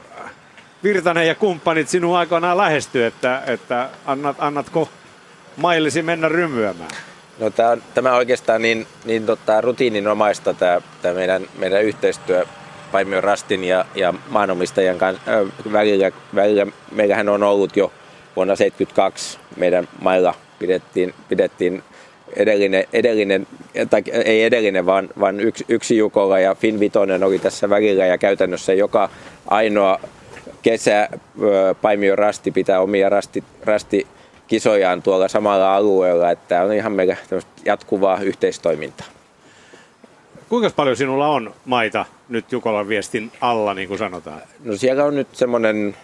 Virtanen ja kumppanit sinun aikoinaan lähestyy, että, että annat, annatko maillisi mennä rymyämään? No, tämä, on, tämä on oikeastaan niin, niin tota, rutiininomaista tämä, tämä meidän, meidän yhteistyö Paimion Rastin ja, ja maanomistajan kanssa, äh, välillä, välillä. Meillähän on ollut jo vuonna 1972 meidän mailla pidettiin, pidettiin edellinen, edellinen tai ei edellinen, vaan, vaan yksi, yksi Jukola ja Finn Vitonen oli tässä välillä ja käytännössä joka ainoa kesä Paimion Rasti pitää omia rasti, rasti kisojaan tuolla samalla alueella, että on ihan meillä jatkuvaa yhteistoimintaa. Kuinka paljon sinulla on maita nyt Jukolan viestin alla, niin kuin sanotaan? No siellä on nyt semmoinen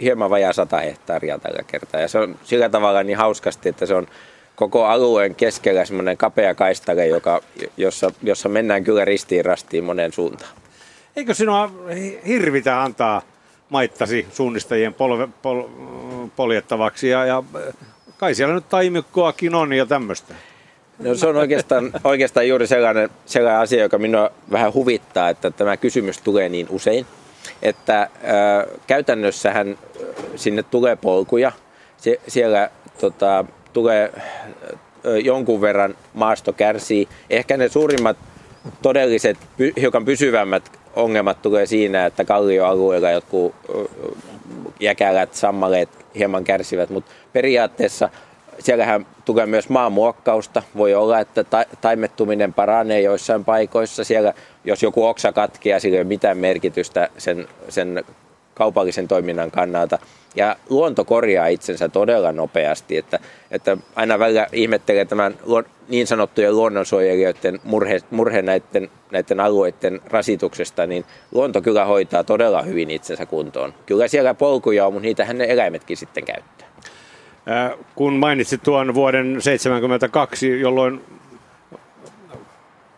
hieman vajaa sata hehtaaria tällä kertaa. Ja se on sillä tavalla niin hauskasti, että se on koko alueen keskellä semmoinen kapea kaistale, joka, jossa, jossa mennään kyllä ristiin rastiin moneen suuntaan. Eikö sinua hirvitä antaa maittasi suunnistajien polve, pol, poljettavaksi ja, ja kai siellä nyt taimikkoakin on ja tämmöistä? No se on oikeastaan, oikeastaan juuri sellainen, sellainen asia, joka minua vähän huvittaa, että tämä kysymys tulee niin usein. Että äh, käytännössähän sinne tulee polkuja, Sie- siellä tota, tulee jonkun verran maasto kärsii. Ehkä ne suurimmat todelliset, hiukan pysyvämmät ongelmat tulee siinä, että kallioalueella jotkut jäkälät, sammaleet hieman kärsivät, mutta periaatteessa siellähän tulee myös maanmuokkausta. Voi olla, että taimettuminen paranee joissain paikoissa. Siellä, jos joku oksa katkeaa, sillä ei ole mitään merkitystä sen, sen kaupallisen toiminnan kannalta. Ja luonto korjaa itsensä todella nopeasti, että, että aina välillä ihmettelee tämän niin sanottujen luonnonsuojelijoiden murhe, murhe näiden, näiden alueiden rasituksesta, niin luonto kyllä hoitaa todella hyvin itsensä kuntoon. Kyllä siellä polkuja on, mutta niitähän ne eläimetkin sitten käyttää. Kun mainitsit tuon vuoden 1972, jolloin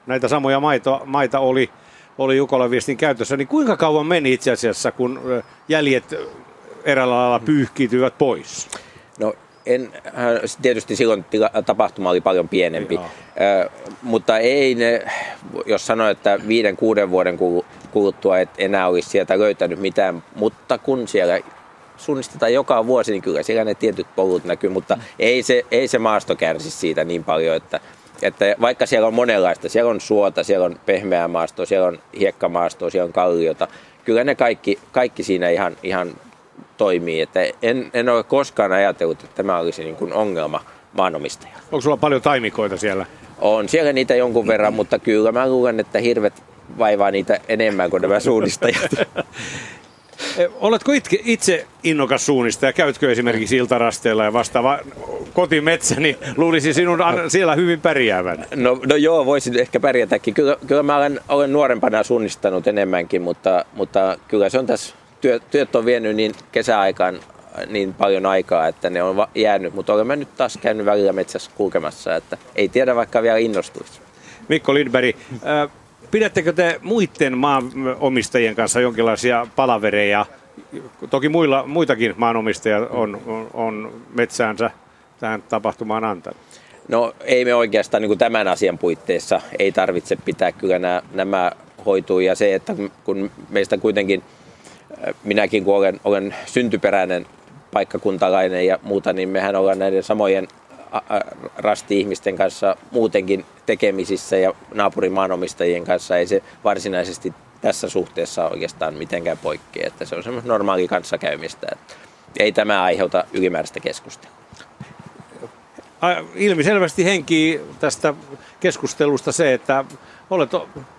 näitä samoja maita, maita oli, oli Jukolan viestin käytössä, niin kuinka kauan meni itse asiassa, kun jäljet eräällä lailla pyyhkiytyivät pois? No en, tietysti silloin tapahtuma oli paljon pienempi, Jaa. mutta ei ne, jos sanoin, että viiden, kuuden vuoden kuluttua et enää olisi sieltä löytänyt mitään, mutta kun siellä suunnistetaan joka vuosi, niin kyllä siellä ne tietyt polut näkyy, mutta mm. ei se, ei se maasto kärsi siitä niin paljon, että, että vaikka siellä on monenlaista, siellä on suota, siellä on pehmeää maastoa, siellä on hiekkamaastoa, siellä on kalliota, kyllä ne kaikki, kaikki siinä ihan, ihan toimii. Että en, en ole koskaan ajatellut, että tämä olisi niin kuin ongelma maanomistaja. Onko sulla paljon taimikoita siellä? On siellä niitä jonkun verran, mutta kyllä mä luulen, että hirvet vaivaa niitä enemmän kuin nämä suunnistajat. Eh, oletko itse, itse innokas suunnistaja? Käytkö esimerkiksi iltarasteella ja vastaava kotimetsä, niin luulisi sinun siellä hyvin pärjäävän. No, no joo, voisin ehkä pärjätäkin. Kyllä, kyllä mä olen, olen nuorempana suunnistanut enemmänkin, mutta, mutta kyllä se on tässä, työ, työt on vienyt niin kesäaikaan niin paljon aikaa, että ne on jäänyt, mutta olen mä nyt taas käynyt välillä metsässä kulkemassa, että ei tiedä vaikka vielä innostuisi. Mikko Lindberg, äh, Pidättekö te muiden maanomistajien kanssa jonkinlaisia palavereja? Toki muilla, muitakin maanomistajia on, on, on metsäänsä tähän tapahtumaan antanut. No ei me oikeastaan niin kuin tämän asian puitteissa ei tarvitse pitää kyllä nämä, nämä hoituu ja se, että kun meistä kuitenkin äh, minäkin kun olen, olen syntyperäinen paikkakuntalainen ja muuta, niin mehän ollaan näiden samojen rasti-ihmisten kanssa muutenkin tekemisissä ja naapurimaanomistajiin kanssa ei se varsinaisesti tässä suhteessa oikeastaan mitenkään poikkea, että se on semmoista normaali kanssakäymistä, että ei tämä aiheuta ylimääräistä keskustelua. Ilmiselvästi henki tästä keskustelusta se, että olet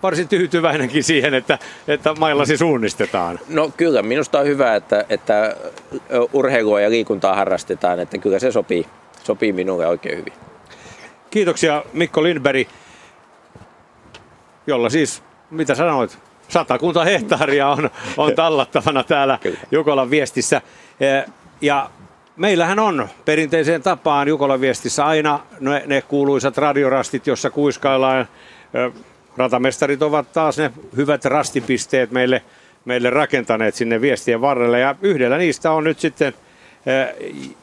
varsin tyytyväinenkin siihen, että, että maillasi suunnistetaan. No kyllä, minusta on hyvä, että, että urheilua ja liikuntaa harrastetaan, että kyllä se sopii sopii minulle oikein hyvin. Kiitoksia Mikko Lindberg, jolla siis, mitä sanoit, satakunta hehtaaria on, on tallattavana täällä Jukolan viestissä. Eh, ja meillähän on perinteiseen tapaan Jukolan viestissä aina ne, ne kuuluisat radiorastit, jossa kuiskaillaan. Eh, ratamestarit ovat taas ne hyvät rastipisteet meille, meille rakentaneet sinne viestien varrelle. Ja yhdellä niistä on nyt sitten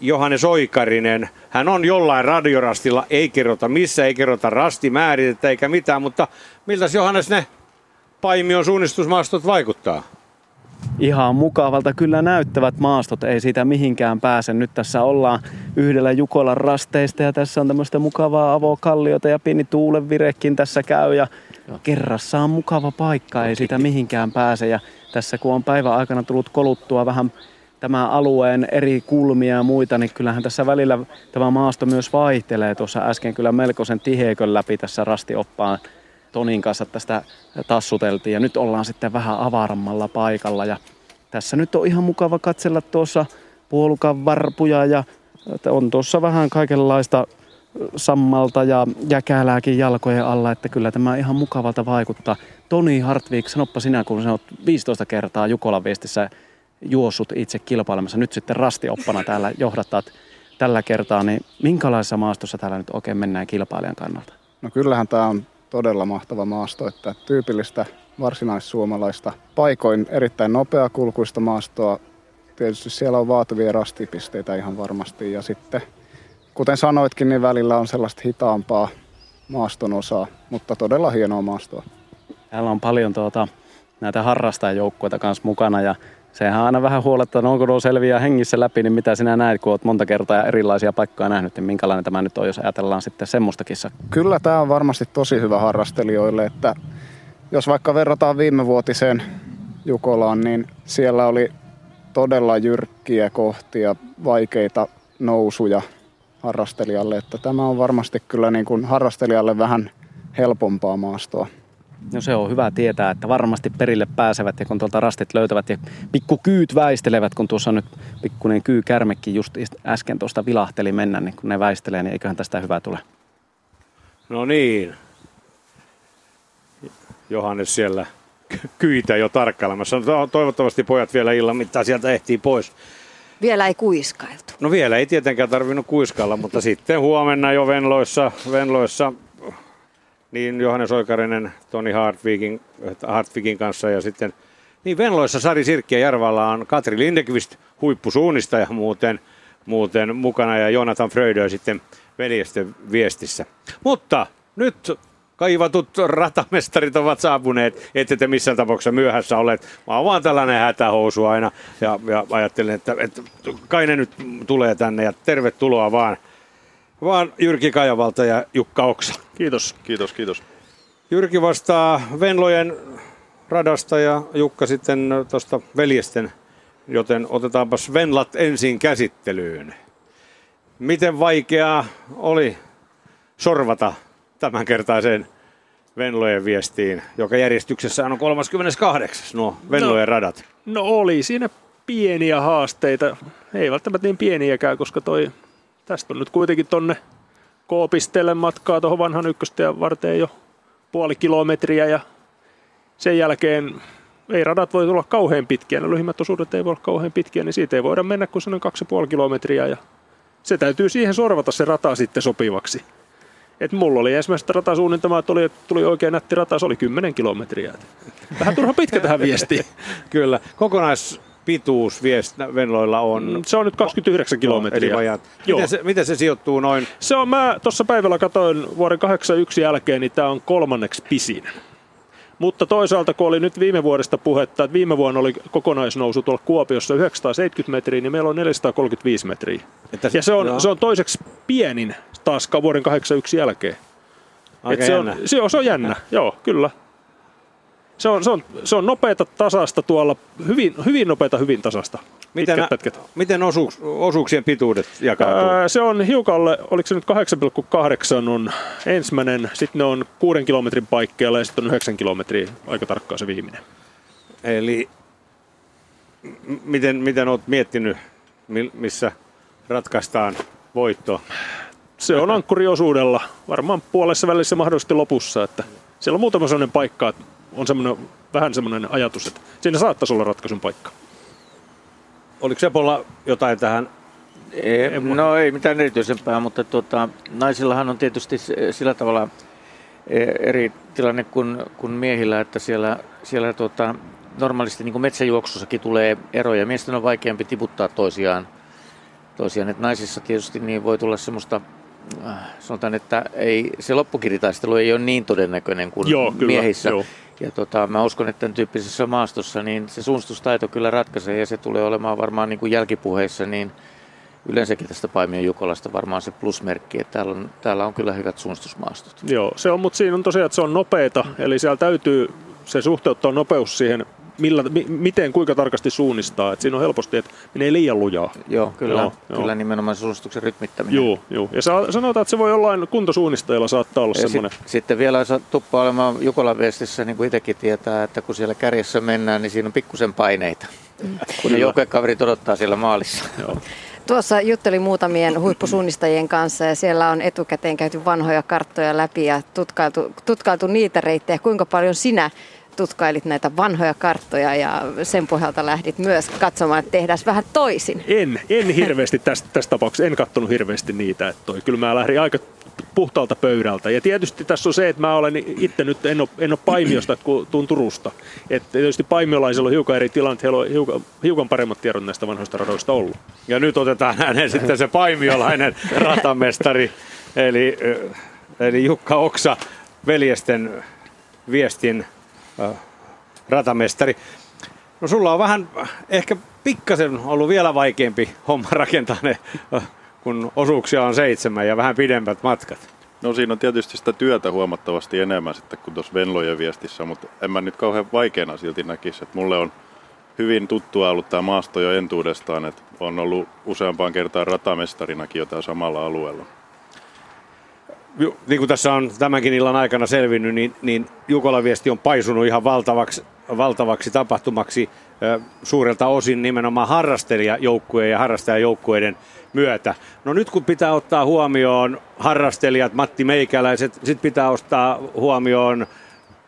Johannes Oikarinen. Hän on jollain radiorastilla, ei kerrota missä, ei kerrota rastimääritettä eikä mitään, mutta miltä Johannes ne Paimion suunnistusmaastot vaikuttaa? Ihan mukavalta kyllä näyttävät maastot, ei siitä mihinkään pääse. Nyt tässä ollaan yhdellä Jukolan rasteista ja tässä on tämmöistä mukavaa avokalliota ja pieni tuulenvirekin tässä käy ja kerrassa on mukava paikka, ei siitä mihinkään pääse. Ja tässä kun on päivän aikana tullut koluttua vähän tämän alueen eri kulmia ja muita, niin kyllähän tässä välillä tämä maasto myös vaihtelee. Tuossa äsken kyllä melkoisen tiheikön läpi tässä rastioppaan Tonin kanssa tästä tassuteltiin ja nyt ollaan sitten vähän avarammalla paikalla ja tässä nyt on ihan mukava katsella tuossa puolukan varpuja ja on tuossa vähän kaikenlaista sammalta ja jäkälääkin jalkojen alla, että kyllä tämä ihan mukavalta vaikuttaa. Toni Hartvik, sanoppa sinä, kun sä oot 15 kertaa Jukolan viestissä juossut itse kilpailemassa, nyt sitten rastioppana täällä johdattat tällä kertaa, niin minkälaisessa maastossa täällä nyt oikein mennään kilpailijan kannalta? No kyllähän tämä on todella mahtava maasto, että tyypillistä varsinaissuomalaista paikoin erittäin nopeakulkuista maastoa. Tietysti siellä on vaativia rastipisteitä ihan varmasti ja sitten kuten sanoitkin, niin välillä on sellaista hitaampaa maaston osaa, mutta todella hienoa maastoa. Täällä on paljon tuota, näitä harrastajajoukkueita kanssa mukana ja sehän aina vähän huolettaa, no onko nuo selviä hengissä läpi, niin mitä sinä näet, kun olet monta kertaa erilaisia paikkoja nähnyt, niin minkälainen tämä nyt on, jos ajatellaan sitten semmoista kissa? Kyllä tämä on varmasti tosi hyvä harrastelijoille, että jos vaikka verrataan viime vuotiseen Jukolaan, niin siellä oli todella jyrkkiä kohtia, vaikeita nousuja harrastelijalle, että tämä on varmasti kyllä niin kuin harrastelijalle vähän helpompaa maastoa. No se on hyvä tietää, että varmasti perille pääsevät ja kun tuolta rastit löytävät ja pikkukyyt väistelevät, kun tuossa nyt pikkuinen kyykärmekin just äsken tuosta vilahteli mennä, niin kun ne väistelee, niin eiköhän tästä hyvä tule. No niin. Johannes siellä kyitä jo tarkkailemassa. No, toivottavasti pojat vielä illan mittaan sieltä ehtii pois. Vielä ei kuiskailtu. No vielä ei tietenkään tarvinnut kuiskailla, mutta sitten huomenna jo Venloissa, Venloissa niin Johannes Oikarinen Toni Hartwigin, Hartwigin kanssa ja sitten niin Venloissa Sari Sirkki ja Järvalla on Katri Lindekvist huippusuunnistaja muuten, muuten mukana ja Jonathan Fröydö sitten veljesten viestissä. Mutta nyt kaivatut ratamestarit ovat saapuneet, ette te missään tapauksessa myöhässä olleet. Mä oon vaan tällainen hätähousu aina ja, ja ajattelen, että, että kai ne nyt tulee tänne ja tervetuloa vaan vaan Jyrki Kajavalta ja Jukka Oksa. Kiitos, kiitos, kiitos. Jyrki vastaa Venlojen radasta ja Jukka sitten tuosta veljesten, joten otetaanpas Venlat ensin käsittelyyn. Miten vaikeaa oli sorvata tämänkertaiseen Venlojen viestiin, joka järjestyksessä on 38. nuo Venlojen no, radat? No oli siinä pieniä haasteita, ei välttämättä niin pieniäkään, koska toi tästä on nyt kuitenkin tonne K-pisteelle matkaa tuohon vanhan ykköstien varteen jo puoli kilometriä ja sen jälkeen ei radat voi olla kauhean pitkiä, ne lyhimmät osuudet ei voi olla kauhean pitkiä, niin siitä ei voida mennä kuin sellainen 2,5 kilometriä ja se täytyy siihen sorvata se rata sitten sopivaksi. Et mulla oli ensimmäistä ratasuunnitelmaa, että tuli, tuli oikein nätti rata, se oli 10 kilometriä. Vähän turha pitkä tähän viestiin. Kyllä. Kokonais pituus Venloilla on? Mm, se on nyt 29 kilometriä. Eli Miten, se, miten se sijoittuu noin? Se on, mä tuossa päivällä katsoin vuoden 81 jälkeen, niin tämä on kolmanneksi pisin. Mutta toisaalta, kun oli nyt viime vuodesta puhetta, että viime vuonna oli kokonaisnousu tuolla Kuopiossa 970 metriä, niin meillä on 435 metriä. Että, ja se on, se on toiseksi pienin taas vuoden 81 jälkeen. Aika se, on, se, on, se on jännä, joo, kyllä. Se on, se on, se on nopeata tasasta tuolla, hyvin, hyvin nopeata, hyvin tasasta. Miten, pätkät. miten osuuks, osuuksien pituudet jakautuu? Ää, se on hiukalle, oliko se nyt 8,8 on ensimmäinen, sitten ne on 6 kilometrin paikkeilla ja sitten on 9 kilometriä, aika tarkkaan se viimeinen. Eli miten, miten olet miettinyt, missä ratkaistaan voitto? Se on ankkuriosuudella, varmaan puolessa välissä mahdollisesti lopussa, että siellä on muutama sellainen paikka, että on semmoinen, vähän semmoinen ajatus, että siinä saattaisi olla ratkaisun paikka. Oliko Sepolla jotain tähän? Ei, no ei mitään erityisempää, mutta tuota, naisillahan on tietysti sillä tavalla e, eri tilanne kuin, kuin miehillä, että siellä, siellä tuota, normaalisti niin kuin metsäjuoksussakin tulee eroja. Miesten on vaikeampi tiputtaa toisiaan. toisiaan. Että naisissa tietysti niin voi tulla semmoista, äh, sanotaan, että ei, se loppukiritaistelu ei ole niin todennäköinen kuin Joo, kyllä, miehissä. joo. Ja tota, mä uskon, että tämän tyyppisessä maastossa niin se suunnistustaito kyllä ratkaisee ja se tulee olemaan varmaan niin kuin jälkipuheissa niin yleensäkin tästä Paimion Jukolasta varmaan se plusmerkki, että täällä on, täällä on kyllä hyvät suunnistusmaastot. Joo, se on, mutta siinä on tosiaan, että se on nopeeta, eli siellä täytyy se suhteuttaa nopeus siihen, millä, mi, miten, kuinka tarkasti suunnistaa. Et siinä on helposti, että menee liian lujaa. Joo, kyllä, Joo, joo, kyllä nimenomaan se suunnistuksen rytmittäminen. Joo, joo. Ja sa- sanotaan, että se voi jollain kuntosuunnistajalla saattaa olla Ja semmoinen. sit, sitten vielä jos tuppaa olemaan Jukolan viestissä, niin kuin itsekin tietää, että kun siellä kärjessä mennään, niin siinä on pikkusen paineita. Kun ne joukkuekaverit odottaa siellä maalissa. Joo. Tuossa juttelin muutamien huippusuunnistajien kanssa ja siellä on etukäteen käyty vanhoja karttoja läpi ja tutkailtu, tutkailtu niitä reittejä. Kuinka paljon sinä tutkailit näitä vanhoja karttoja ja sen pohjalta lähdit myös katsomaan, että tehdään vähän toisin? En, en hirveästi tästä, tästä tapauksessa, en kattonut hirveästi niitä. Että toi, kyllä mä lähdin aika puhtaalta pöydältä. Ja tietysti tässä on se, että mä olen itse nyt, en ole, en ole Paimiosta, kun tuun Turusta. Että tietysti paimiolaisilla on hiukan eri tilanne, heillä on hiukan, hiukan paremmat tiedot näistä vanhoista radoista ollut. Ja nyt otetaan hänen sitten se paimiolainen ratamestari, eli, eli Jukka Oksa, veljesten viestin äh, ratamestari. No sulla on vähän, ehkä pikkasen ollut vielä vaikeampi homma rakentaa ne, äh, kun osuuksia on seitsemän ja vähän pidemmät matkat. No siinä on tietysti sitä työtä huomattavasti enemmän sitten kuin tuossa Venlojen viestissä, mutta en mä nyt kauhean vaikeana silti näkisi. Että mulle on hyvin tuttua ollut tämä maasto jo entuudestaan, että on ollut useampaan kertaan ratamestarinakin jo samalla alueella. Niin kuin tässä on tämänkin illan aikana selvinnyt, niin, niin Jukolan viesti on paisunut ihan valtavaksi, valtavaksi tapahtumaksi suurelta osin nimenomaan harrastelijajoukkueen ja harrastajajoukkueiden myötä. No nyt kun pitää ottaa huomioon harrastelijat, Matti Meikäläiset, sitten pitää ottaa huomioon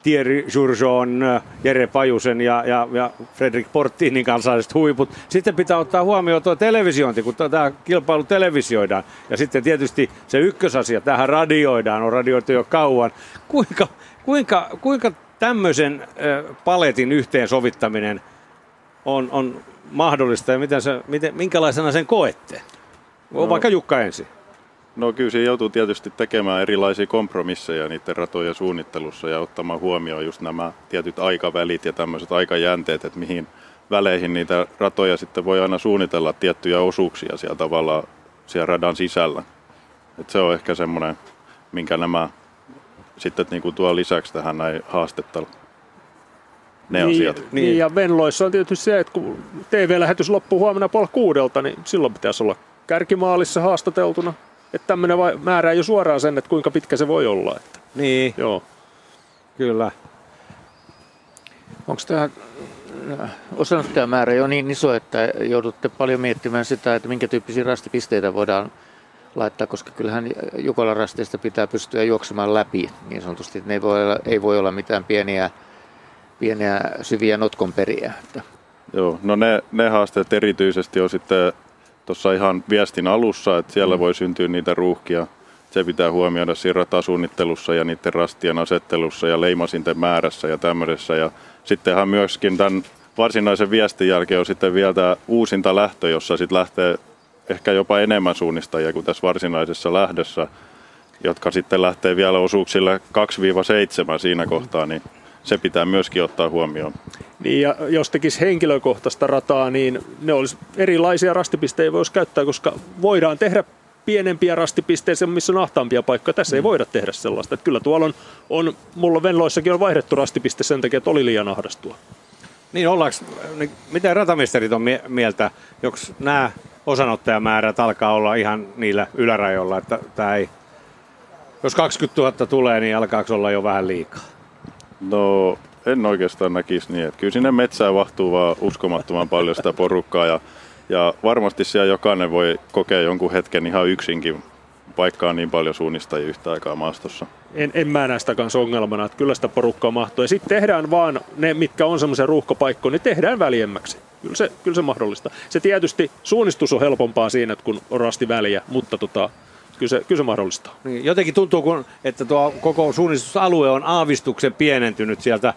Thierry Jourjon, Jere Pajusen ja, ja, ja Fredrik Portinin kansalliset huiput. Sitten pitää ottaa huomioon tuo televisiointi, kun tämä kilpailu televisioidaan. Ja sitten tietysti se ykkösasia, tähän radioidaan, on radioitu jo kauan. Kuinka, kuinka, kuinka tämmöisen paletin yhteensovittaminen on, on mahdollista ja miten se, miten, minkälaisena sen koette? No. Vaikka Jukka ensin. No kyllä siinä joutuu tietysti tekemään erilaisia kompromisseja niiden ratojen suunnittelussa ja ottamaan huomioon just nämä tietyt aikavälit ja tämmöiset aikajänteet, että mihin väleihin niitä ratoja sitten voi aina suunnitella tiettyjä osuuksia siellä tavallaan siellä radan sisällä. Et se on ehkä semmoinen, minkä nämä sitten niin kuin tuo lisäksi tähän näin haastetta ne niin, asiat. Niin. niin, ja Venloissa on tietysti se, että kun TV-lähetys loppuu huomenna puoli kuudelta, niin silloin pitäisi olla kärkimaalissa haastateltuna. Että tämmöinen määrää jo suoraan sen, että kuinka pitkä se voi olla. Että. Niin, Joo. kyllä. Onko tämä osanottajamäärä jo niin iso, että joudutte paljon miettimään sitä, että minkä tyyppisiä rastipisteitä voidaan laittaa, koska kyllähän Jukolan rasteista pitää pystyä juoksemaan läpi niin sanotusti, että ne ei voi olla, ei voi olla mitään pieniä, pieniä syviä notkonperiä. Joo, no ne, ne haasteet erityisesti on sitten tuossa ihan viestin alussa, että siellä voi syntyä niitä ruuhkia. Se pitää huomioida siinä ratasuunnittelussa ja niiden rastien asettelussa ja leimasinten määrässä ja tämmöisessä. Ja sittenhän myöskin tämän varsinaisen viestin jälkeen on sitten vielä tämä uusinta lähtö, jossa sitten lähtee ehkä jopa enemmän suunnistajia kuin tässä varsinaisessa lähdössä, jotka sitten lähtee vielä osuuksille 2-7 siinä kohtaa, niin se pitää myöskin ottaa huomioon. Niin ja jos tekisi henkilökohtaista rataa, niin ne olisi erilaisia rastipisteitä voisi käyttää, koska voidaan tehdä pienempiä rastipisteitä, missä on ahtaampia paikkoja. Tässä ei voida tehdä sellaista. Että kyllä tuolla on, on, mulla Venloissakin on vaihdettu rastipiste sen takia, että oli liian ahdastua. Niin ollaanko, niin miten ratamestarit on mie- mieltä, jos nämä osanottajamäärät alkaa olla ihan niillä ylärajoilla, että tämä ei, jos 20 000 tulee, niin alkaako olla jo vähän liikaa? No en oikeastaan näkisi niin. Että kyllä sinne metsään vahtuu vaan uskomattoman paljon sitä porukkaa ja, ja varmasti siellä jokainen voi kokea jonkun hetken ihan yksinkin paikkaa niin paljon suunnistajia yhtä aikaa maastossa. En, en mä näe sitä kanssa ongelmana, että kyllä sitä porukkaa mahtuu. Ja sitten tehdään vaan ne, mitkä on semmoisen ruuhkapaikkoja, niin tehdään väljemmäksi. Kyllä se, kyllä se mahdollista. Se tietysti suunnistus on helpompaa siinä, kun on rasti väliä, mutta tota, kyllä, se, kyllä se mahdollistaa. Niin, jotenkin tuntuu, kun, että tuo koko suunnistusalue on aavistuksen pienentynyt sieltä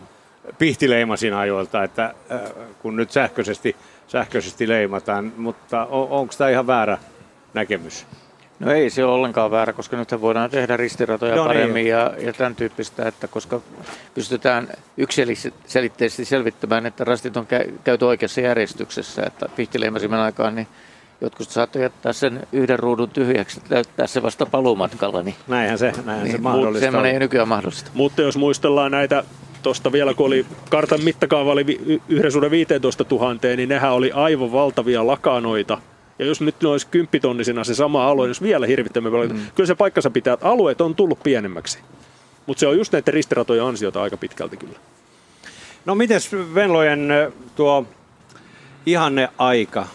pihtileimasin ajoilta, että äh, kun nyt sähköisesti, sähköisesti leimataan, mutta on, onko tämä ihan väärä näkemys? No ei se ole ollenkaan väärä, koska nyt voidaan tehdä ristiratoja no, niin. paremmin niin. ja, ja tämän tyyppistä, että koska pystytään yksiselitteisesti selvittämään, että rastit on käyty oikeassa järjestyksessä, että pihtileimasimen aikaan niin jotkut saattoi jättää sen yhden ruudun tyhjäksi täyttää se vasta paluumatkalla. Niin, näinhän se, näinhän niin, se mahdollista Semmoinen ei nykyään mahdollista. Mutta jos muistellaan näitä tuosta vielä, kun oli kartan mittakaava oli yhden suhde 15 000, niin nehän oli aivan valtavia lakanoita. Ja jos nyt olisi kymppitonnisena se sama alue, jos vielä hirvittämme paljon, mm. kyllä se paikkansa pitää, että alueet on tullut pienemmäksi. Mutta se on just näiden ristiratojen ansiota aika pitkälti kyllä. No miten Venlojen tuo ihanne aika?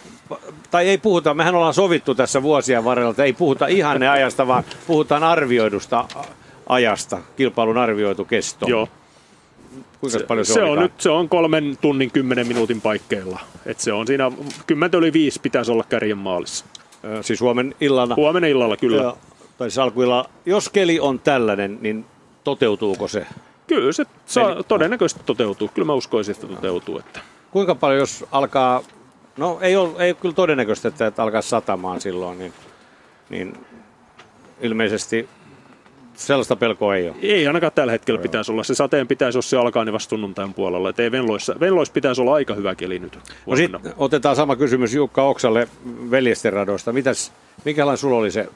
Tai ei puhuta, mehän ollaan sovittu tässä vuosien varrella, että ei puhuta ihanne ajasta, vaan puhutaan arvioidusta ajasta, kilpailun arvioitu kesto. Joo. Kuinka se, paljon se, se on nyt se on kolmen tunnin kymmenen minuutin paikkeilla. Et se on siinä, kymmentä yli viisi pitäisi olla kärjen maalissa. Ö, siis huomen illalla? Huomenna illalla, kyllä. Ja, tai siis alkuilla. Jos keli on tällainen, niin toteutuuko se? Kyllä se saa, todennäköisesti toteutuu. Kyllä mä uskoisin, että toteutuu. Että. Kuinka paljon, jos alkaa, no ei ole, ei ole kyllä todennäköistä, että alkaa satamaan silloin, niin, niin ilmeisesti sellaista pelkoa ei ole. Ei ainakaan tällä hetkellä pitäisi olla. Se sateen pitäisi olla se alkaa niin vasta sunnuntain puolella. Et ei Venloissa, Venloissa pitäisi olla aika hyvä keli nyt. No sit otetaan sama kysymys Jukka Oksalle veljesten radoista. Mitäs, minkälainen sulla oli se?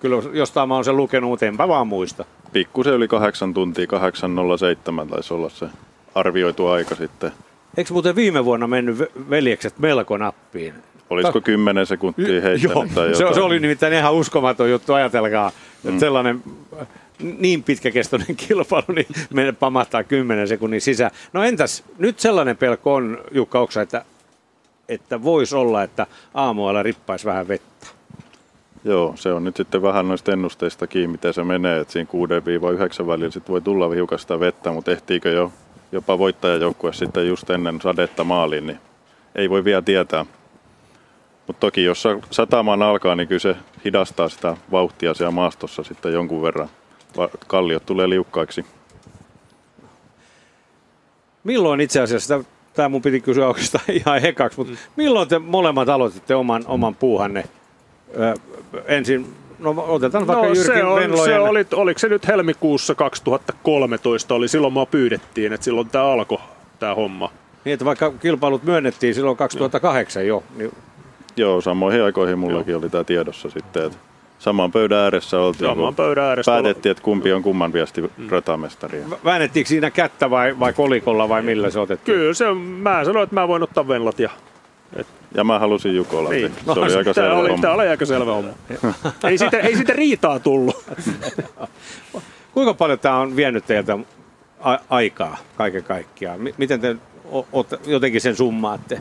Kyllä jostain mä oon sen lukenut, mutta enpä vaan muista. Pikkusen yli kahdeksan tuntia, 8.07 taisi olla se arvioitu aika sitten. Eikö muuten viime vuonna mennyt veljekset melko nappiin? Olisiko 10 sekuntia heittänyt tai jotain? Se, se oli nimittäin ihan uskomaton juttu, ajatelkaa. Mm. Että sellainen niin pitkäkestoinen kilpailu, niin meidän pamahtaa 10 sekunnin sisään. No entäs, nyt sellainen pelko on, Jukka Oksa, että, että voisi olla, että aamualla rippaisi vähän vettä. Joo, se on nyt sitten vähän noista ennusteista kiinni, miten se menee. Että siinä 6-9 välillä sit voi tulla hiukan sitä vettä, mutta ehtiikö jo jopa voittajajoukkue sitten just ennen sadetta maaliin, niin ei voi vielä tietää. Mutta toki jos satamaan alkaa, niin kyllä se hidastaa sitä vauhtia siellä maastossa sitten jonkun verran kalliot tulee liukkaiksi. Milloin itse asiassa, tämä mun piti kysyä oikeastaan ihan ekaksi, mutta milloin te molemmat aloititte oman, oman puuhanne? Ö, ensin, no otetaan vaikka no, Jyrki se, on, se oli, oliko se nyt helmikuussa 2013, oli silloin mua pyydettiin, että silloin tämä alkoi tämä homma. Niin, että vaikka kilpailut myönnettiin silloin 2008 jo. Niin... Joo, samoihin aikoihin mullakin Joo. oli tämä tiedossa sitten, että Saman pöydän ääressä oltiin. Saman pöydän ääressä. Päätettiin, että kumpi on kumman viesti mm. ratamestari. Väännettiinkö siinä kättä vai, vai kolikolla vai millä se otettiin? Kyllä, se, mä sanoin, että mä voin ottaa venlat ja et... Ja mä halusin Jukola. Niin. Se no, oli aika selvä oli, homma. Tämä oli aika selvä homma. ei, siitä, ei siitä riitaa tullut. Kuinka paljon tämä on vienyt teiltä a- aikaa kaiken kaikkiaan? M- miten te o- o- jotenkin sen summaatte?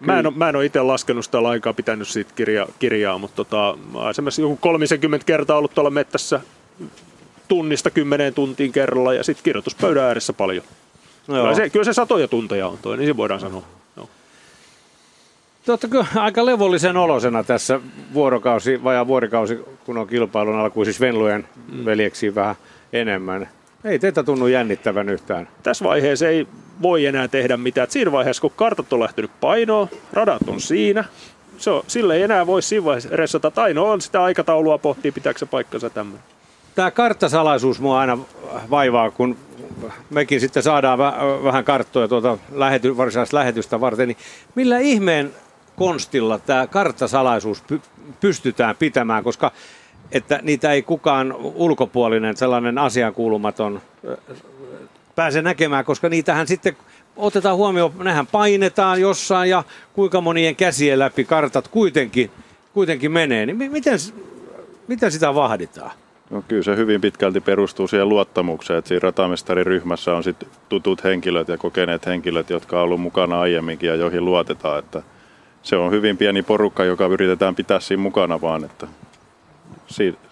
Mä en, ole, mä en ole itse laskenut sitä aikaa pitänyt siitä kirja, kirjaa, mutta tota, mä olen esimerkiksi joku 30 kertaa ollut tuolla mettässä tunnista kymmeneen tuntiin kerralla ja sitten kirjoituspöydän ääressä paljon. No kyllä, se, kyllä se satoja tunteja on toi, niin se voidaan sanoa. No. Totta aika levollisen olosena tässä vuorokausi, vajaa vuorikausi, kun on kilpailun alkuun, siis Venlujen mm. veljeksiin vähän enemmän. Ei teitä tunnu jännittävän yhtään. Tässä vaiheessa ei voi enää tehdä mitään. Et siinä vaiheessa, kun kartat on lähtenyt painoon, radat on siinä, se on, sille ei enää voi siinä vaiheessa ressata. Ainoa on sitä aikataulua pohtii, pitääkö se paikkansa tämmöinen. Tämä karttasalaisuus mua aina vaivaa, kun mekin sitten saadaan vähän karttoja tuota lähety, varsinaista lähetystä varten, niin millä ihmeen konstilla tämä karttasalaisuus py- pystytään pitämään, koska että niitä ei kukaan ulkopuolinen, sellainen asiankuulumaton pääse näkemään, koska niitähän sitten otetaan huomioon, nehän painetaan jossain ja kuinka monien käsien läpi kartat kuitenkin, kuitenkin menee. Niin miten, miten sitä vahditaan? No kyllä se hyvin pitkälti perustuu siihen luottamukseen, että siinä ratamestariryhmässä on sit tutut henkilöt ja kokeneet henkilöt, jotka on ollut mukana aiemminkin ja joihin luotetaan. Että se on hyvin pieni porukka, joka yritetään pitää siinä mukana vaan, että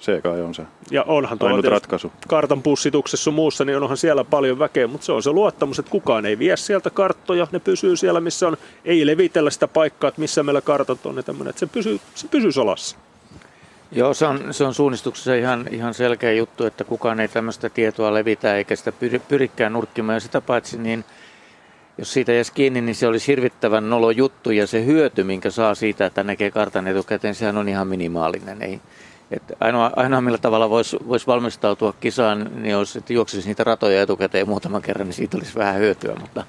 se kai on se ja onhan ainut ratkaisu. Kartan pussituksessa muussa, niin onhan siellä paljon väkeä, mutta se on se luottamus, että kukaan ei vie sieltä karttoja. Ne pysyy siellä, missä on. Ei levitellä sitä paikkaa, että missä meillä kartat on. Tämmöinen, että se pysyy, se pysyy salassa. Joo, se on, se on suunnistuksessa ihan, ihan selkeä juttu, että kukaan ei tämmöistä tietoa levitä eikä sitä pyri, pyrikään nurkkimaan. Ja sitä paitsi, niin jos siitä jäisi kiinni, niin se olisi hirvittävän nolo juttu ja se hyöty, minkä saa siitä, että näkee kartan etukäteen, sehän on ihan minimaalinen. Ei, että ainoa, ainoa millä tavalla voisi vois valmistautua kisaan, niin olisi, että juoksisi niitä ratoja etukäteen muutaman kerran, niin siitä olisi vähän hyötyä, mutta,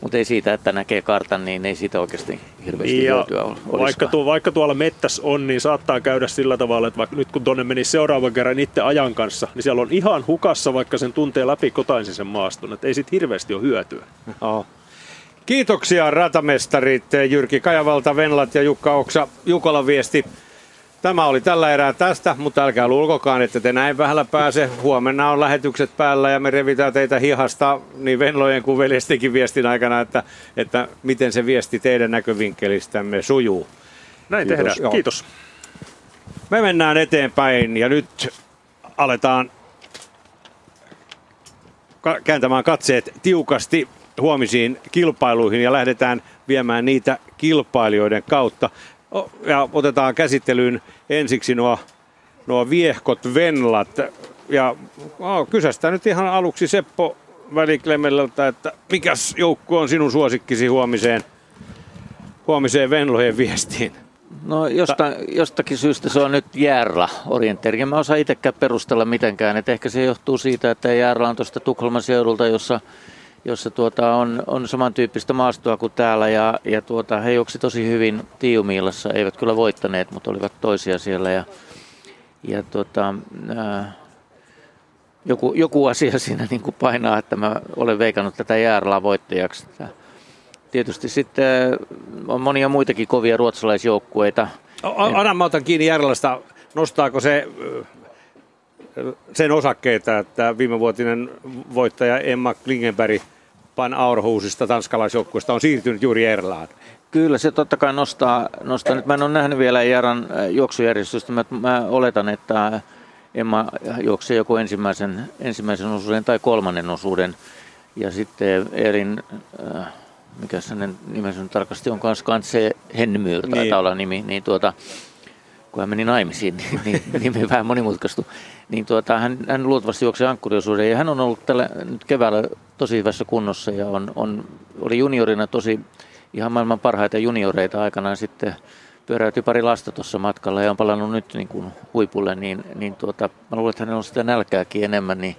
mutta ei siitä, että näkee kartan, niin ei siitä oikeasti hirveästi ja hyötyä olisi. Vaikka, tuo, vaikka tuolla mettäs on, niin saattaa käydä sillä tavalla, että vaikka nyt kun tuonne meni seuraavan kerran itse ajan kanssa, niin siellä on ihan hukassa, vaikka sen tuntee läpi kotaisin sen maaston, että ei siitä hirveästi ole hyötyä. Oh. Kiitoksia ratamestarit Jyrki Kajavalta, Venlat ja Jukka Oksa. Jukolan viesti Tämä oli tällä erää tästä, mutta älkää luulkokaan, että te näin vähällä pääse. Huomenna on lähetykset päällä ja me revitään teitä hihasta niin Venlojen kuin veljestikin viestin aikana, että, että miten se viesti teidän näkövinkkelistämme sujuu. Näin Kiitos. tehdään. Joo. Kiitos. Me mennään eteenpäin ja nyt aletaan kääntämään katseet tiukasti huomisiin kilpailuihin ja lähdetään viemään niitä kilpailijoiden kautta ja otetaan käsittelyyn ensiksi nuo, nuo viehkot venlat. Ja oh, kysästään nyt ihan aluksi Seppo Väliklemellältä, että mikäs joukko on sinun suosikkisi huomiseen, huomiseen Venlojen viestiin? No josta, jostakin syystä se on nyt Järla orienteeri. Mä osaa itsekään perustella mitenkään. Et ehkä se johtuu siitä, että Järla on tuosta Tukholman seudulta, jossa jossa tuota, on, on samantyyppistä maastoa kuin täällä ja, ja tuota, he juoksi tosi hyvin Tiumiilassa, eivät kyllä voittaneet, mutta olivat toisia siellä ja, ja tuota, ää, joku, joku asia siinä niin kuin painaa, että mä olen veikannut tätä Jäärlaa voittajaksi. Tietysti sitten on monia muitakin kovia ruotsalaisjoukkueita. Anna, mä otan kiinni Järlasta. Nostaako se sen osakkeita, että viimevuotinen voittaja Emma Klingenberg Pan Aarhusista tanskalaisjoukkueesta on siirtynyt juuri Erlaan. Kyllä se totta kai nostaa, nostaa. Nyt mä en ole nähnyt vielä Jaran äh, juoksujärjestystä. Mä, mä oletan, että Emma juoksee joku ensimmäisen, ensimmäisen osuuden tai kolmannen osuuden. Ja sitten Erin, äh, mikä hänen nimensä tarkasti on kanssa, Kanse Henmyr, taitaa niin. olla nimi, niin tuota, kun hän meni naimisiin, niin, niin nimi vähän monimutkaistui. Niin tuota, hän, hän luultavasti juoksi ankkuriosuuden ja hän on ollut tällä nyt keväällä tosi hyvässä kunnossa ja on, on, oli juniorina tosi ihan maailman parhaita junioreita aikanaan sitten pyöräytyi pari lasta tuossa matkalla ja on palannut nyt niin kuin huipulle, niin, niin tuota, mä luulen, että hänellä on sitä nälkääkin enemmän, niin,